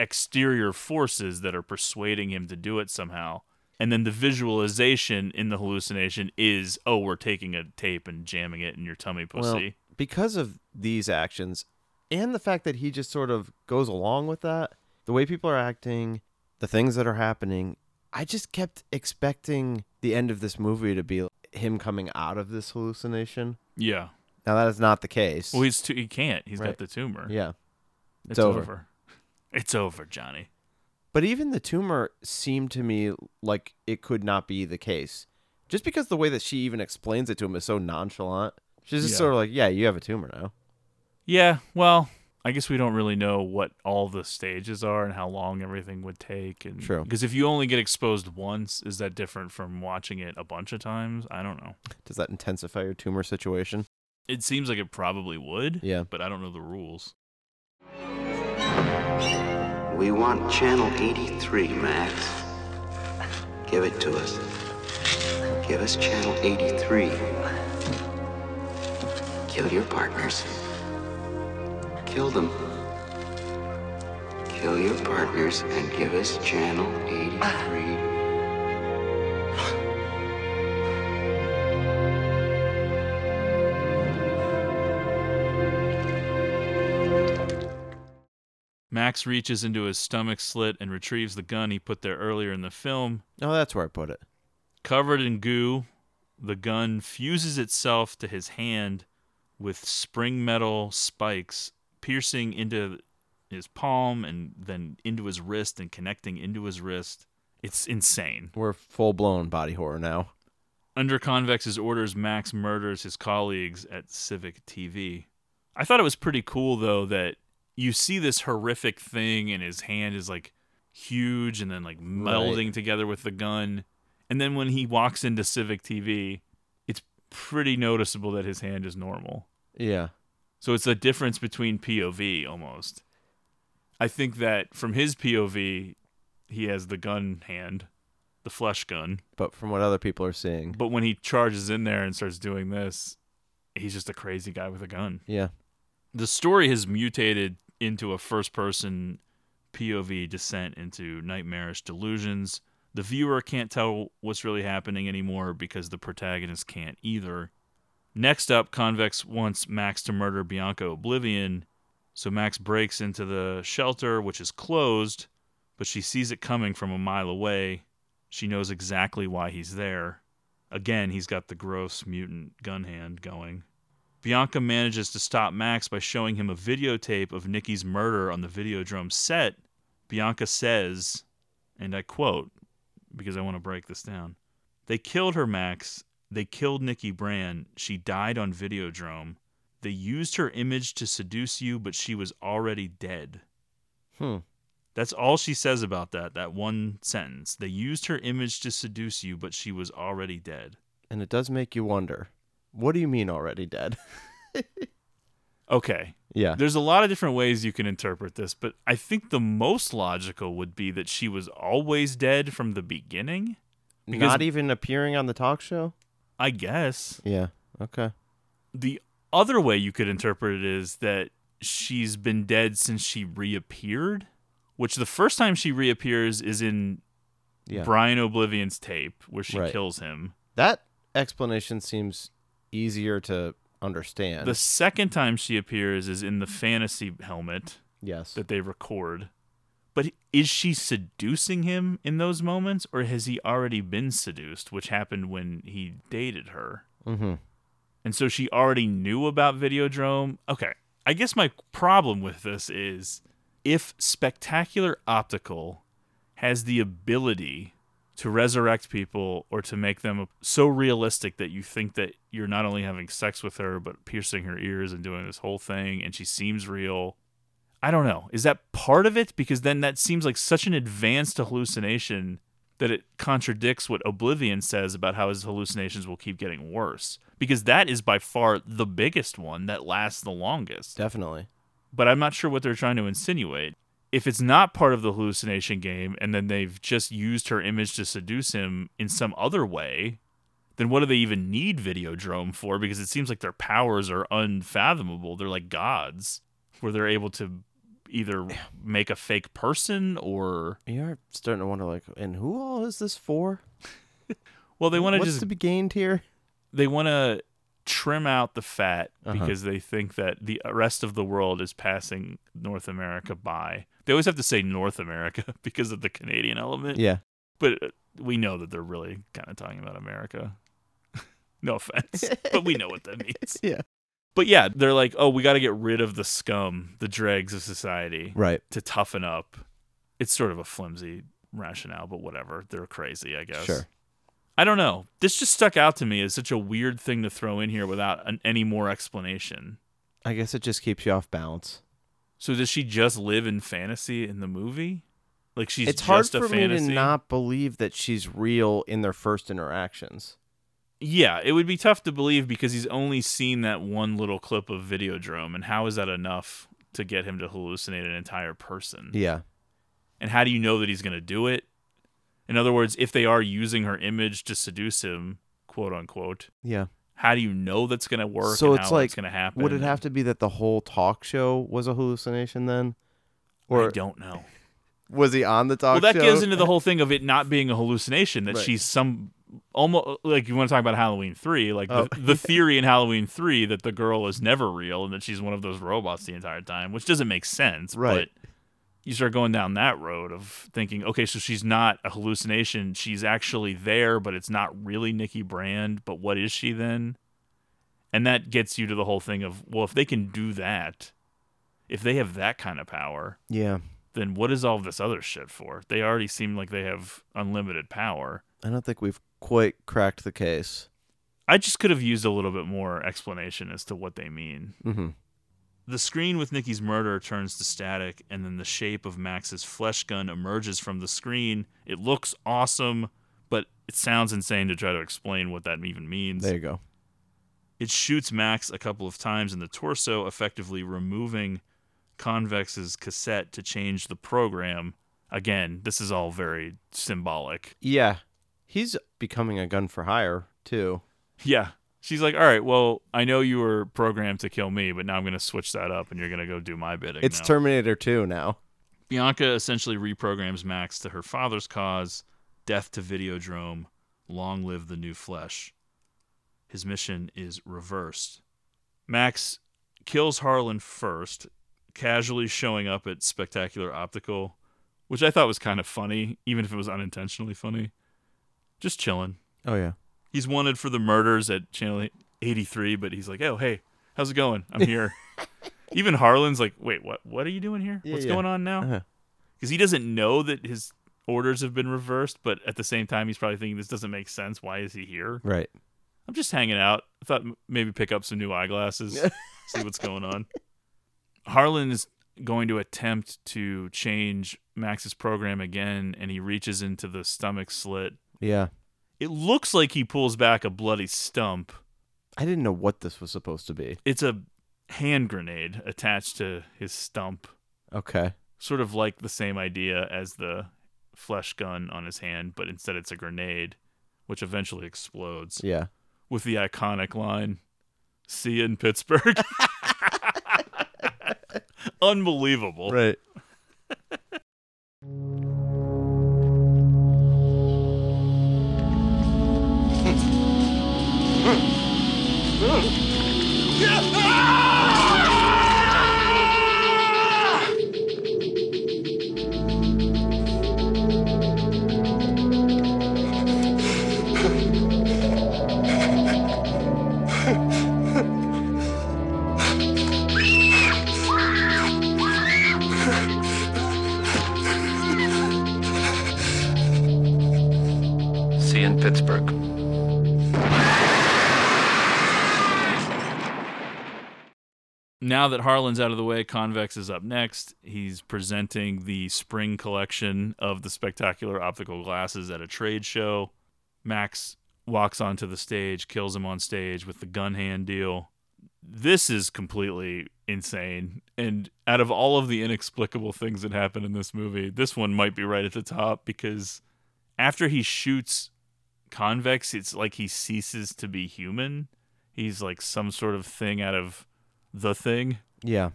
exterior forces that are persuading him to do it somehow. And then the visualization in the hallucination is, oh, we're taking a tape and jamming it in your tummy pussy. Well, because of these actions and the fact that he just sort of goes along with that, the way people are acting, the things that are happening, I just kept expecting the end of this movie to be him coming out of this hallucination. yeah. Now that is not the case. Well, he's too, he can't. He's Right. got the tumor. Yeah. It's, It's over. over. It's over, Johnny. But even the tumor seemed to me like it could not be the case. Just because the way that she even explains it to him is so nonchalant. She's just Yeah. sort of like, yeah, you have a tumor now. Yeah, well, I guess we don't really know what all the stages are and how long everything would take. And True. Because if you only get exposed once, is that different from watching it a bunch of times? I don't know. Does that intensify your tumor situation? It seems like it probably would. Yeah. But I don't know the rules. We want Channel 83, Max. Give it to us. Give us Channel 83. Kill your partners. Kill them. Kill your partners and give us Channel 83. Max reaches into his stomach slit and retrieves the gun he put there earlier in the film. Oh, that's where I put it. Covered in goo, the gun fuses itself to his hand with spring metal spikes piercing into his palm and then into his wrist and connecting into his wrist. It's insane. We're full blown body horror now. Under Convex's orders, Max murders his colleagues at Civic TV. I thought it was pretty cool though that you see this horrific thing and his hand is like huge and then like melding together with the gun. And then when he walks into Civic TV, it's pretty noticeable that his hand is normal. Yeah. So it's a difference between POV almost. I think that from his POV, he has the gun hand, the flesh gun. But from what other people are seeing, But when he charges in there and starts doing this, he's just a crazy guy with a gun. yeah. The story has mutated into a first person POV descent into nightmarish delusions. The viewer can't tell what's really happening anymore because the protagonist can't either. Next up, Convex wants Max to murder Bianca Oblivion, so Max breaks into the shelter, which is closed, but she sees it coming from a mile away. She knows exactly why he's there. Again, he's got the gross mutant gun hand going. Bianca manages to stop Max by showing him a videotape of Nikki's murder on the Videodrome set. Bianca says, and I quote, because I want to break this down. They killed her, Max. They killed Nikki Brand. She died on Videodrome. They used her image to seduce you, but she was already dead. Hmm. That's all she says about that, that one sentence. They used her image to seduce you, but she was already dead. And it does make you wonder. What do you mean already dead? Okay. Yeah. There's a lot of different ways you can interpret this, but I think the most logical would be that she was always dead from the beginning. Not even appearing on the talk show? I guess. Yeah. Okay. The other way you could interpret it is that she's been dead since she reappeared, which the first time she reappears is in Yeah. Brian Oblivion's tape where she Right. kills him. That explanation seems easier to understand. The second time she appears is in the fantasy helmet. Yes. That they record. But is she seducing him in those moments, or has he already been seduced, which happened when he dated her? Mm-hmm. And so she already knew about Videodrome. Okay. I guess my problem with this is if Spectacular Optical has the ability to resurrect people or to make them so realistic that you think that you're not only having sex with her, but piercing her ears and doing this whole thing, and she seems real. I don't know. Is that part of it? Because then that seems like such an advanced hallucination that it contradicts what Oblivion says about how his hallucinations will keep getting worse. Because that is by far the biggest one that lasts the longest. Definitely. But I'm not sure what they're trying to insinuate. If it's not part of the hallucination game and then they've just used her image to seduce him in some other way, then what do they even need Videodrome for? Because it seems like their powers are unfathomable. They're like gods, where they're able to either make a fake person or You're starting to wonder, like, and who all is this for? well, they want to What's just to be gained here? they want to trim out the fat Uh-huh. because they think that the rest of the world is passing North America by. They always have to say North America because of the Canadian element. Yeah. But uh, we know that they're really kind of talking about America. no offense, but we know what that means. Yeah. But yeah, they're like, oh, we got to get rid of the scum, the dregs of society, Right. To toughen up. It's sort of a flimsy rationale, but whatever. They're crazy, I guess. Sure. I don't know. This just stuck out to me as such a weird thing to throw in here without an, any more explanation. I guess it just keeps you off balance. So does she just live in fantasy in the movie? Like she's it's hard just for a fantasy? me to not believe that she's real in their first interactions. Yeah, it would be tough to believe because he's only seen that one little clip of Videodrome, and how is that enough to get him to hallucinate an entire person? Yeah. And how do you know that he's going to do it? In other words, if they are using her image to seduce him, quote unquote, Yeah. how do you know that's going to work? so and it's how like, it's going to happen? would it have to be that the whole talk show was a hallucination then? Or I don't know. Was he on the talk show? well, that show? goes into the whole thing of it not being a hallucination. That Right. she's some almost like you want to talk about Halloween three, like Oh. the, the theory in Halloween three that the girl is never real and that she's one of those robots the entire time, which doesn't make sense. Right. But you start going down that road of thinking, okay, so she's not a hallucination. She's actually there, but it's not really Nikki Brand. But what is she then? And that gets you to the whole thing of, well, if they can do that, if they have that kind of power, Yeah. then what is all this other shit for? They already seem like they have unlimited power. I don't think we've quite cracked the case. I just could have used a little bit more explanation as to what they mean. Mm-hmm. The screen with Nikki's murder turns to static, and then the shape of Max's flesh gun emerges from the screen. It looks awesome, but it sounds insane to try to explain what that even means. There you go. It shoots Max a couple of times in the torso, effectively removing Convex's cassette to change the program. Again, this is all very symbolic. Yeah. He's becoming a gun for hire, too. Yeah. She's like, all right, well, I know you were programmed to kill me, but now I'm going to switch that up and you're going to go do my bidding. It's now. Terminator 2 now. Bianca essentially reprograms Max to her father's cause death to Videodrome, long live the new flesh. His mission is reversed. Max kills Harlan first, casually showing up at Spectacular Optical, which I thought was kind of funny, even if it was unintentionally funny. Just chilling. Oh, yeah. He's wanted for the murders at Channel 83, but he's like, "Oh, hey, how's it going? I'm here." Even Harlan's like, "Wait, what? What are you doing here? Yeah, What's yeah. going on now?" Uh-huh. Because he doesn't know that his orders have been reversed, but at the same time, he's probably thinking this doesn't make sense. Why is he here? Right. I'm just hanging out. I thought maybe pick up some new eyeglasses, see what's going on. Harlan is going to attempt to change Max's program again, and he reaches into the stomach slit. Yeah. It looks like he pulls back a bloody stump. I didn't know what this was supposed to be. It's a hand grenade attached to his stump. Okay. Sort of like the same idea as the flesh gun on his hand, but instead it's a grenade, which eventually explodes. Yeah. With the iconic line, see you in Pittsburgh. Unbelievable. Right. See in Pittsburgh. Now that Harlan's out of the way, Convex is up next. He's presenting the spring collection of the spectacular optical glasses at a trade show. Max walks onto the stage, kills him on stage with the gun hand deal. This is completely insane. And out of all of the inexplicable things that happen in this movie, this one might be right at the top because after he shoots Convex, it's like he ceases to be human. He's like some sort of thing out of the thing. Yeah.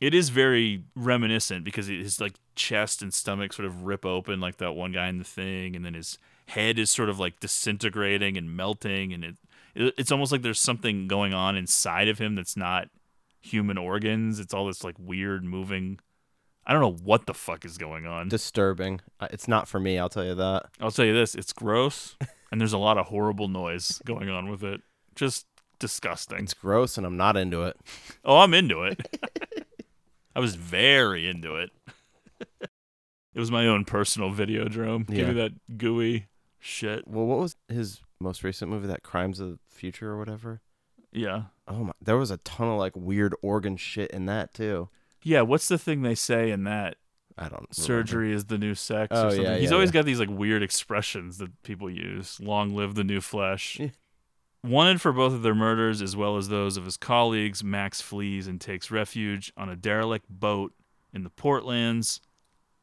It is very reminiscent because his like chest and stomach sort of rip open like that one guy in the thing, and then his head is sort of like disintegrating and melting, and it, it it's almost like there's something going on inside of him that's not human organs. It's all this like weird moving. I don't know what the fuck is going on. Disturbing. Uh, It's not for me, I'll tell you that. I'll tell you this: it's gross, and there's a lot of horrible noise going on with it. Just disgusting. It's gross and I'm not into it. Oh, I'm into it. I was very into it. it was my own personal videodrome. Give me that gooey shit. Well, what was his most recent movie? That Crimes of the Future or whatever. Yeah. Oh my! There was a ton of like weird organ shit in that too. Yeah, what's the thing they say in that? I don't. Surgery is the new sex. Oh, or something. yeah, He's yeah, always yeah. got these like weird expressions that people use. Long live the new flesh. Wanted for both of their murders as well as those of his colleagues, Max flees and takes refuge on a derelict boat in the Portlands.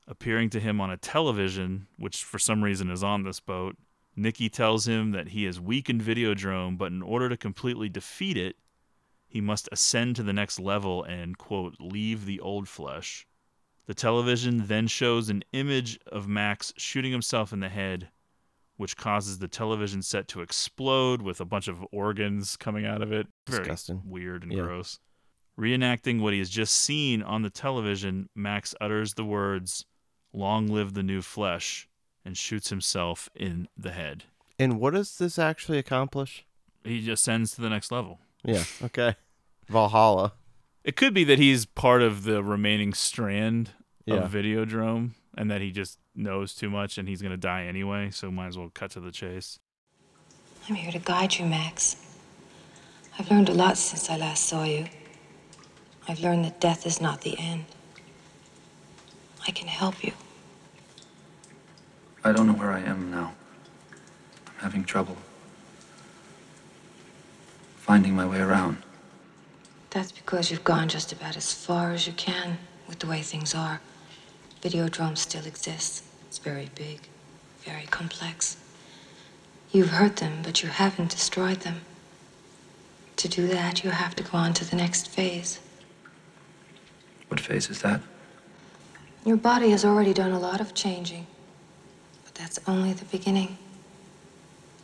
Appearing to him on a television, which for some reason is on this boat, Nikki tells him that he has weakened Videodrome, but in order to completely defeat it, he must ascend to the next level and, quote, leave the old flesh. The television then shows an image of Max shooting himself in the head, which causes the television set to explode with a bunch of organs coming out of it. Very Disgusting. weird and Yeah. gross. Reenacting what he has just seen on the television, Max utters the words, Long live the new flesh, and shoots himself in the head. And what does this actually accomplish? He ascends to the next level. Yeah. Okay. Valhalla. It could be that he's part of the remaining strand Yeah. of Videodrome and that he just knows too much and he's going to die anyway, so might as well cut to the chase. I'm here to guide you, Max. I've learned a lot since I last saw you. I've learned that death is not the end. I can help you. I don't know where I am now. I'm having trouble finding my way around. That's because you've gone just about as far as you can with the way things are. Videodrome still exists. It's very big, very complex. You've hurt them, but you haven't destroyed them. To do that, you have to go on to the next phase. What phase is that? Your body has already done a lot of changing, but that's only the beginning.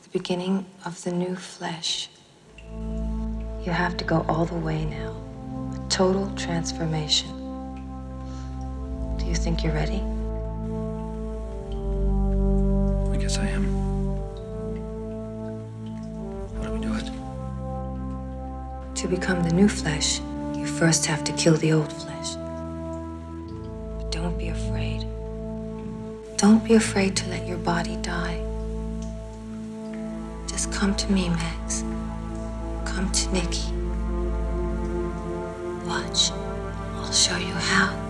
The beginning of the new flesh. You have to go all the way now. A total transformation. Do you think you're ready? Guess I am. How do we do it? To become the new flesh, you first have to kill the old flesh. But don't be afraid. Don't be afraid to let your body die. Just come to me, Max. Come to Nikki. Watch. I'll show you how.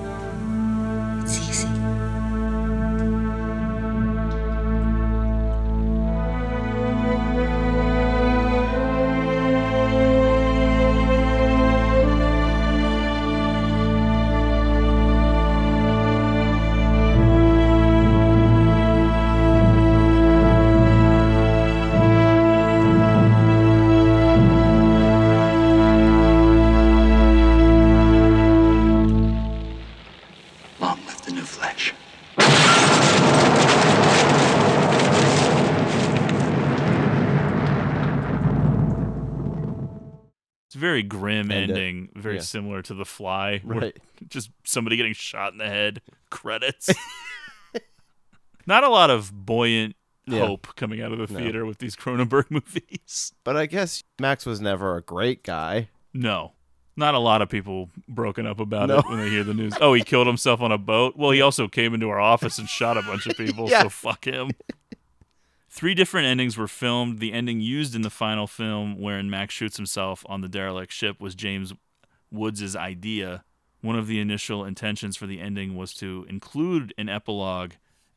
Similar to The Fly, Right. just somebody getting shot in the head. Credits. Not a lot of buoyant Yeah. hope coming out of the No. theater with these Cronenberg movies. But I guess Max was never a great guy. No. Not a lot of people broken up about No. it when they hear the news. Oh, he killed himself on a boat. Well, he also came into our office and shot a bunch of people, Yeah. so fuck him. Three different endings were filmed. The ending used in the final film, wherein Max shoots himself on the derelict ship, was James Woods' idea. One of the initial intentions for the ending was to include an epilogue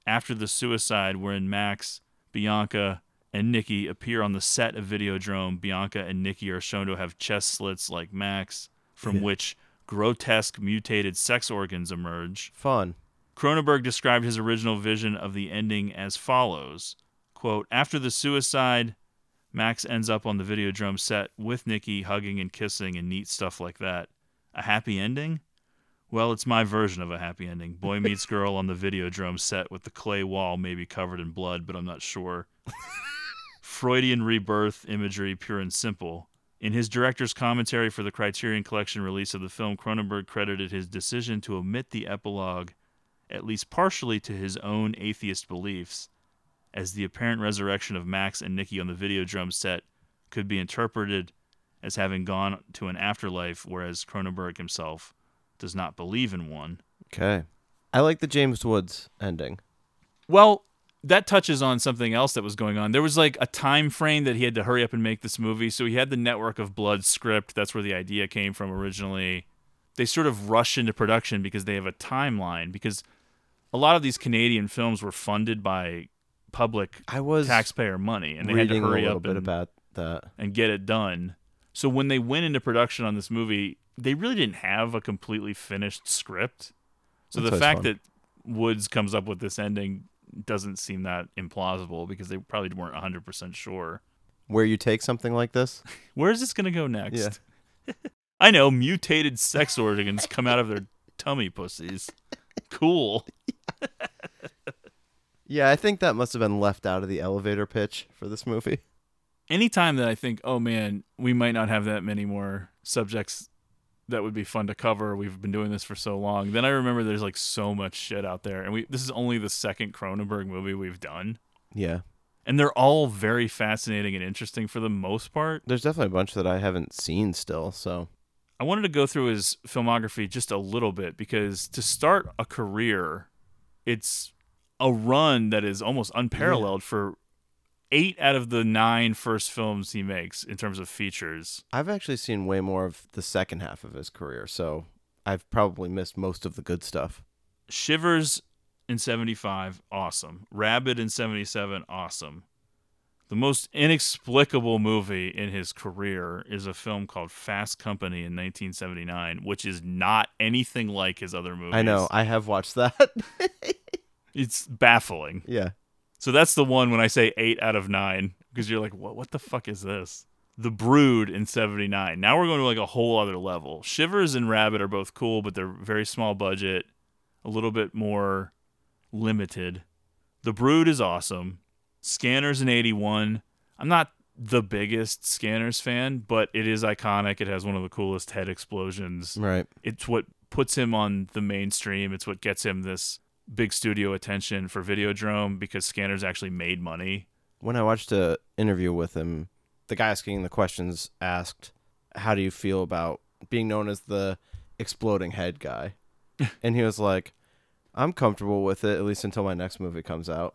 after the suicide, wherein Max, Bianca, and Nikki appear on the set of Videodrome. Bianca and Nikki are shown to have chest slits like Max, from Yeah. which grotesque mutated sex organs emerge. Fun. Cronenberg described his original vision of the ending as follows quote, After the suicide, Max ends up on the Videodrome set with Nikki hugging and kissing and neat stuff like that. A happy ending? Well, it's my version of a happy ending. Boy meets girl on the Videodrome set with the clay wall maybe covered in blood, but I'm not sure. Freudian rebirth imagery, pure and simple. In his director's commentary for the Criterion Collection release of the film, Cronenberg credited his decision to omit the epilogue, at least partially to his own atheist beliefs, as the apparent resurrection of Max and Nikki on the Videodrome set could be interpreted as having gone to an afterlife, whereas Cronenberg himself does not believe in one. Okay. I like the James Woods ending. Well, that touches on something else that was going on. There was like a time frame that he had to hurry up and make this movie. So he had the Network of Blood script. That's where the idea came from originally. They sort of rush into production because they have a timeline. Because a lot of these Canadian films were funded by public I was taxpayer money, and they had to hurry up bit and, about that. and get it done. So when they went into production on this movie, they really didn't have a completely finished script. So That's the fact fun. that Woods comes up with this ending doesn't seem that implausible because they probably weren't 100% sure. Where you take something like this? Where is this going to go next? I know mutated sex organs come out of their tummy pussies. Cool. Yeah, I think that must have been left out of the elevator pitch for this movie. Anytime that I think, oh man, we might not have that many more subjects that would be fun to cover. We've been doing this for so long. Then I remember there's like so much shit out there, and we this is only the second Cronenberg movie we've done, Yeah. and they're all very fascinating and interesting for the most part. There's definitely a bunch that I haven't seen still, so I wanted to go through his filmography just a little bit because to start a career, it's a run that is almost unparalleled for eight out of the nine first films he makes in terms of features. I've actually seen way more of the second half of his career, so I've probably missed most of the good stuff. Shivers in 75, awesome. Rabid in 77, awesome. The most inexplicable movie in his career is a film called Fast Company in 1979, which is not anything like his other movies. I know, I have watched that. It's baffling. yeah. So that's the one when I say eight out of nine, because you're like, what? What the fuck is this? The Brood in '79. Now we're going to like a whole other level. Shivers and Rabid are both cool, but they're very small budget, a little bit more limited. The Brood is awesome. Scanners in '81. I'm not the biggest Scanners fan, but it is iconic. It has one of the coolest head explosions. Right. It's what puts him on the mainstream. It's what gets him this big studio attention for Videodrome because Scanners actually made money. When I watched a interview with him, the guy asking the questions asked, "How do you feel about being known as the exploding head guy?" and he was like, I'm comfortable with it at least until my next movie comes out.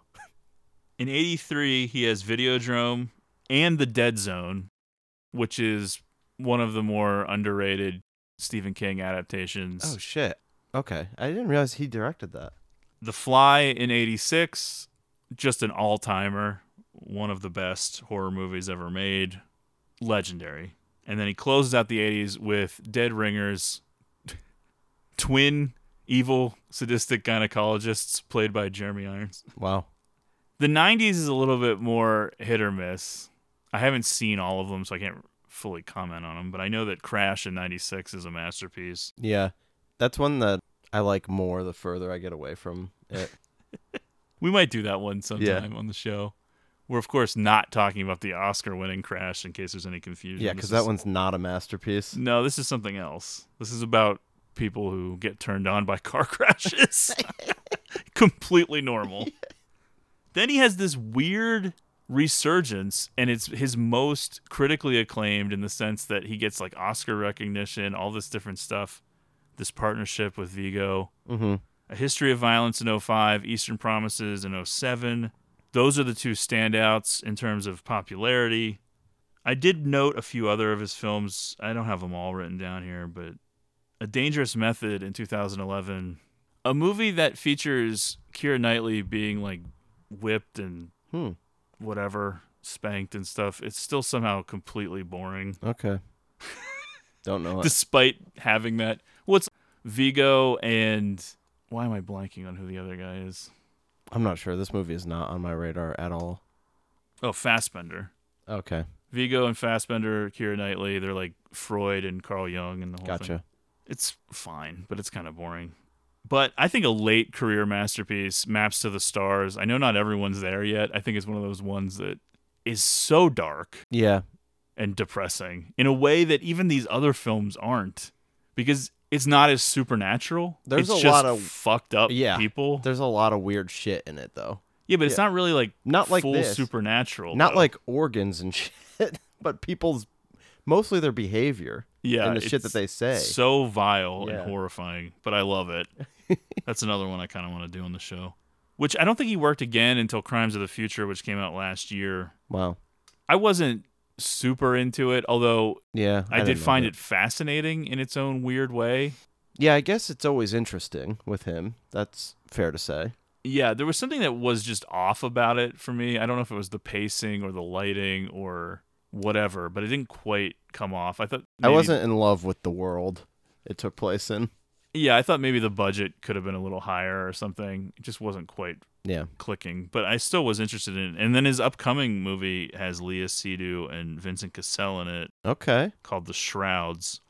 In 83, he has Videodrome and The Dead Zone, which is one of the more underrated Stephen King adaptations. Oh shit. Okay. I didn't realize he directed that. The Fly in 86, just an all timer, one of the best horror movies ever made. Legendary. And then he closes out the 80s with Dead Ringers, twin evil sadistic gynecologists played by Jeremy Irons. Wow. The 90s is a little bit more hit or miss. I haven't seen all of them, so I can't fully comment on them, but I know that Crash in 96 is a masterpiece. Yeah. That's one that I like more the further I get away from it. We might do that one sometime on the show. We're, of course, not talking about the Oscar winning Crash in case there's any confusion. yeah, because is- that one's not a masterpiece. No, this is something else. This is about people who get turned on by car crashes. Completely normal. Then he has this weird resurgence, and it's his most critically acclaimed in the sense that he gets like Oscar recognition, all this different stuff. This partnership with Viggo, Mm-hmm. A History of Violence in 05, Eastern Promises in 07. Those are the two standouts in terms of popularity. I did note a few other of his films. I don't have them all written down here, but A Dangerous Method in 2011. A movie that features Keira Knightley being like whipped and Hmm. whatever, spanked and stuff. It's still somehow completely boring. Okay. Don't know. Despite having that. Viggo and why am I blanking on who the other guy is? I'm not sure. This movie is not on my radar at all. Oh, Fassbender. Okay. Viggo and Fassbender, Keira Knightley, they're like Freud and Carl Jung and the whole Gotcha. thing. Gotcha. It's fine, but it's kind of boring. But I think a late career masterpiece, Maps to the Stars. I know not everyone's there yet. I think it's one of those ones that is so dark Yeah. and depressing in a way that even these other films aren't because it's not as supernatural. There's it's a lot of fucked up yeah, people. There's a lot of weird shit in it though. Yeah, but it's not really like not like full this. supernatural. Not though. like organs and shit, but people's mostly their behavior. yeah, and the shit that they say. So vile Yeah. and horrifying, but I love it. That's another one I kind of want to do on the show. Which I don't think he worked again until Crimes of the Future, which came out last year. Wow. I wasn't super into it, although Yeah, I, I did find it. it fascinating in its own weird way. Yeah, I guess it's always interesting with him. That's fair to say. Yeah, there was something that was just off about it for me. I don't know if it was the pacing or the lighting or whatever, but it didn't quite come off. I thought I wasn't in love with the world it took place in. Yeah, I thought maybe the budget could have been a little higher or something. It just wasn't quite Yeah. clicking, but I still was interested in it. And then his upcoming movie has Léa Seydoux and Vincent Cassel in it Okay. called The Shrouds.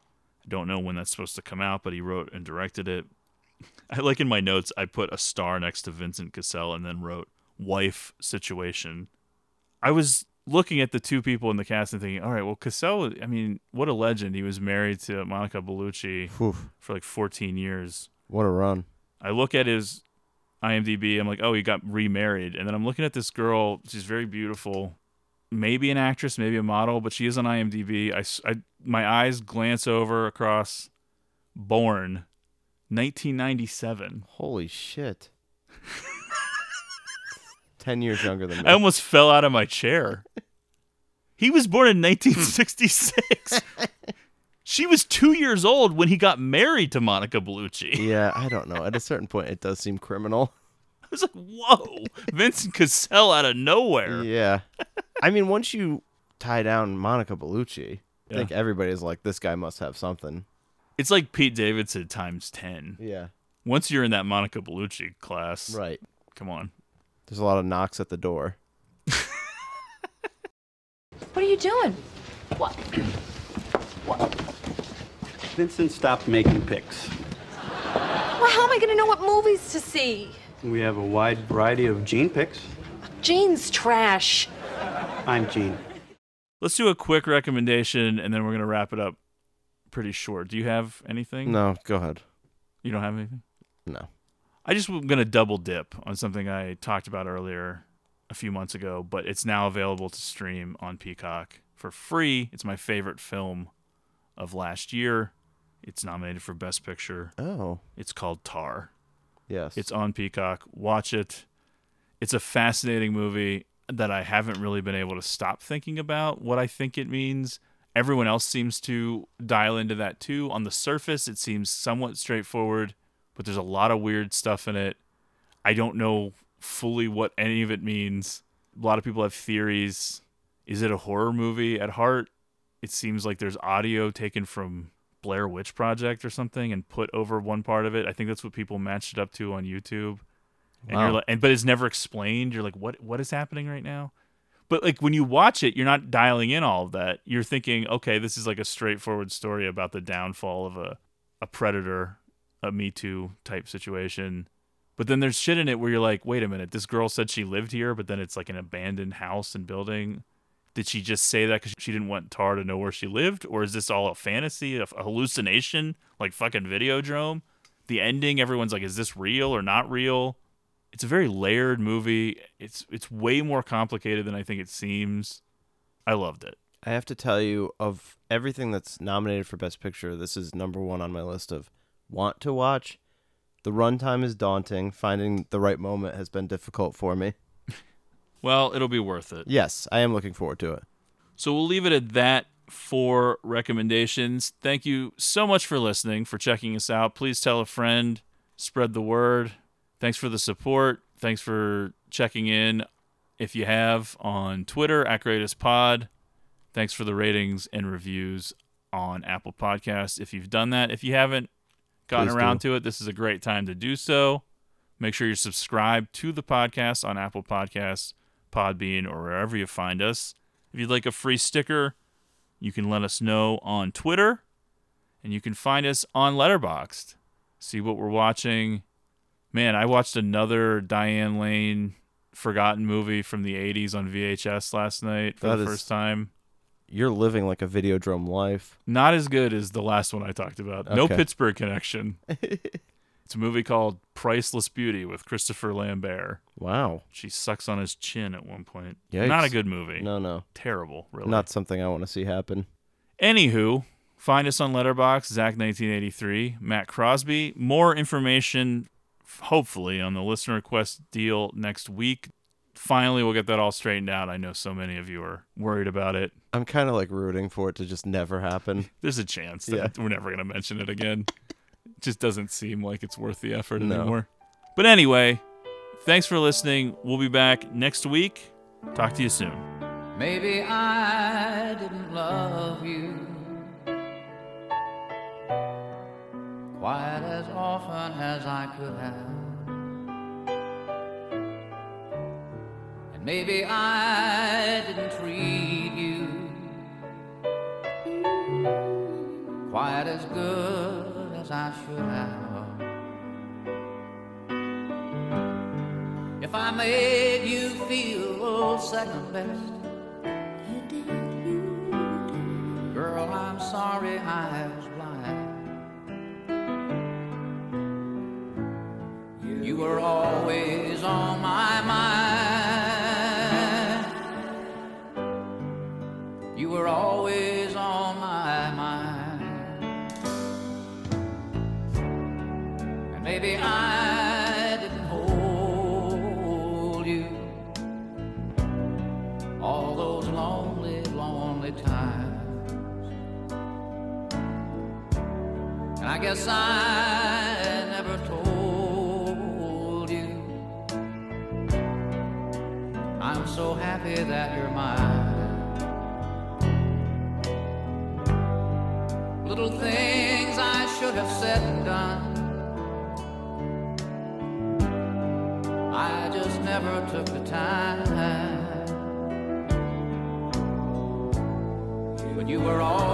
I don't know when that's supposed to come out, but he wrote and directed it. I like in my notes I put a star next to Vincent Cassel and then wrote wife situation. I was looking at the two people in the cast and thinking, all right, well Cassel, I mean, what a legend. He was married to Monica Bellucci for like 14 years. What a run. I look at his IMDb. I'm like, oh, he got remarried. And then I'm looking at this girl. She's very beautiful. Maybe an actress, maybe a model, but she is on IMDb. I, I- my eyes glance over across Born, 1997. Holy shit. 10 years younger than me. I almost fell out of my chair. He was born in 1966. she was two years old when he got married to Monica Bellucci. yeah, I don't know. At a certain point, it does seem criminal. I was like, whoa, Vincent Cassel out of nowhere. Yeah. I mean, once you tie down Monica Bellucci, I Yeah. think everybody's like, this guy must have something. It's like Pete Davidson times 10. Yeah. Once you're in that Monica Bellucci class, Right. come on. There's a lot of knocks at the door. What are you doing? What? What? Vincent stopped making pics. Well, how am I going to know what movies to see? We have a wide variety of Gene pics. Gene's trash. I'm Gene. Let's do a quick recommendation and then we're going to wrap it up pretty short. Do you have anything? No, go ahead. You don't have anything? No. I just am going to double dip on something I talked about earlier a few months ago, but it's now available to stream on Peacock for free. It's my favorite film of last year. It's nominated for Best Picture. Oh. It's called Tár. Yes. It's on Peacock. Watch it. It's a fascinating movie that I haven't really been able to stop thinking about what I think it means. Everyone else seems to dial into that too. On the surface, it seems somewhat straightforward, but there's a lot of weird stuff in it. I don't know fully what any of it means. A lot of people have theories. Is it a horror movie at heart? It seems like there's audio taken from Blair Witch Project or something and put over one part of it. I think that's what people matched it up to on YouTube. And Wow. you're like, and but it's never explained. You're like, what what is happening right now? But like when you watch it, you're not dialing in all of that. You're thinking, okay, this is like a straightforward story about the downfall of a a predator, a Me Too type situation. But then there's shit in it where you're like, wait a minute, this girl said she lived here, but then it's like an abandoned house and building. Did she just say that because she didn't want Tár to know where she lived, or is this all a fantasy, a, hallucination, like fucking Videodrome? The ending, everyone's like, is this real or not real? It's a very layered movie. It's it's way more complicated than I think it seems. I loved it. I have to tell you, of everything that's nominated for Best Picture, this is number one on my list of want to watch. The runtime is daunting. Finding the right moment has been difficult for me. Well, it'll be worth it. Yes, I am looking forward to it. So we'll leave it at that for recommendations. Thank you so much for listening, for checking us out. Please tell a friend, spread the word. Thanks for the support. Thanks for checking in if you have on Twitter at Greatest Pod. Thanks for the ratings and reviews on Apple Podcasts. If you've done that, if you haven't gotten Please around do. to it, this is a great time to do so. Make sure you're subscribed to the podcast on Apple Podcasts, Podbean, or wherever you find us. If you'd like a free sticker, you can let us know on Twitter, and you can find us on Letterboxd. See what we're watching. Man, I watched another Diane Lane forgotten movie from the 80s on VHS last night for That the is- first time. You're living like a Videodrome life. Not as good as the last one I talked about. No Okay. Pittsburgh connection. it's a movie called Priceless Beauty with Christopher Lambert. Wow. She sucks on his chin at one point. Yikes. Not a good movie. No, no. Terrible, really. Not something I want to see happen. Anywho, find us on Letterboxd, Zach1983, Matt Crosby. More information, f- hopefully, on the listener request deal next week. Finally, we'll get that all straightened out. I know so many of you are worried about it. I'm kind of like rooting for it to just never happen. There's a chance that Yeah. we're never going to mention it again. It just doesn't seem like it's worth the effort No. anymore. But anyway, thanks for listening. We'll be back next week. Talk to you soon. Maybe I didn't love you quite as often as I could have. And maybe I didn't treat you quite as good as I should have. If I made you feel second best. Girl, I'm sorry I was guess I never told you I'm so happy that you're mine. Little things I should have said and done. I just never took the time. But you were always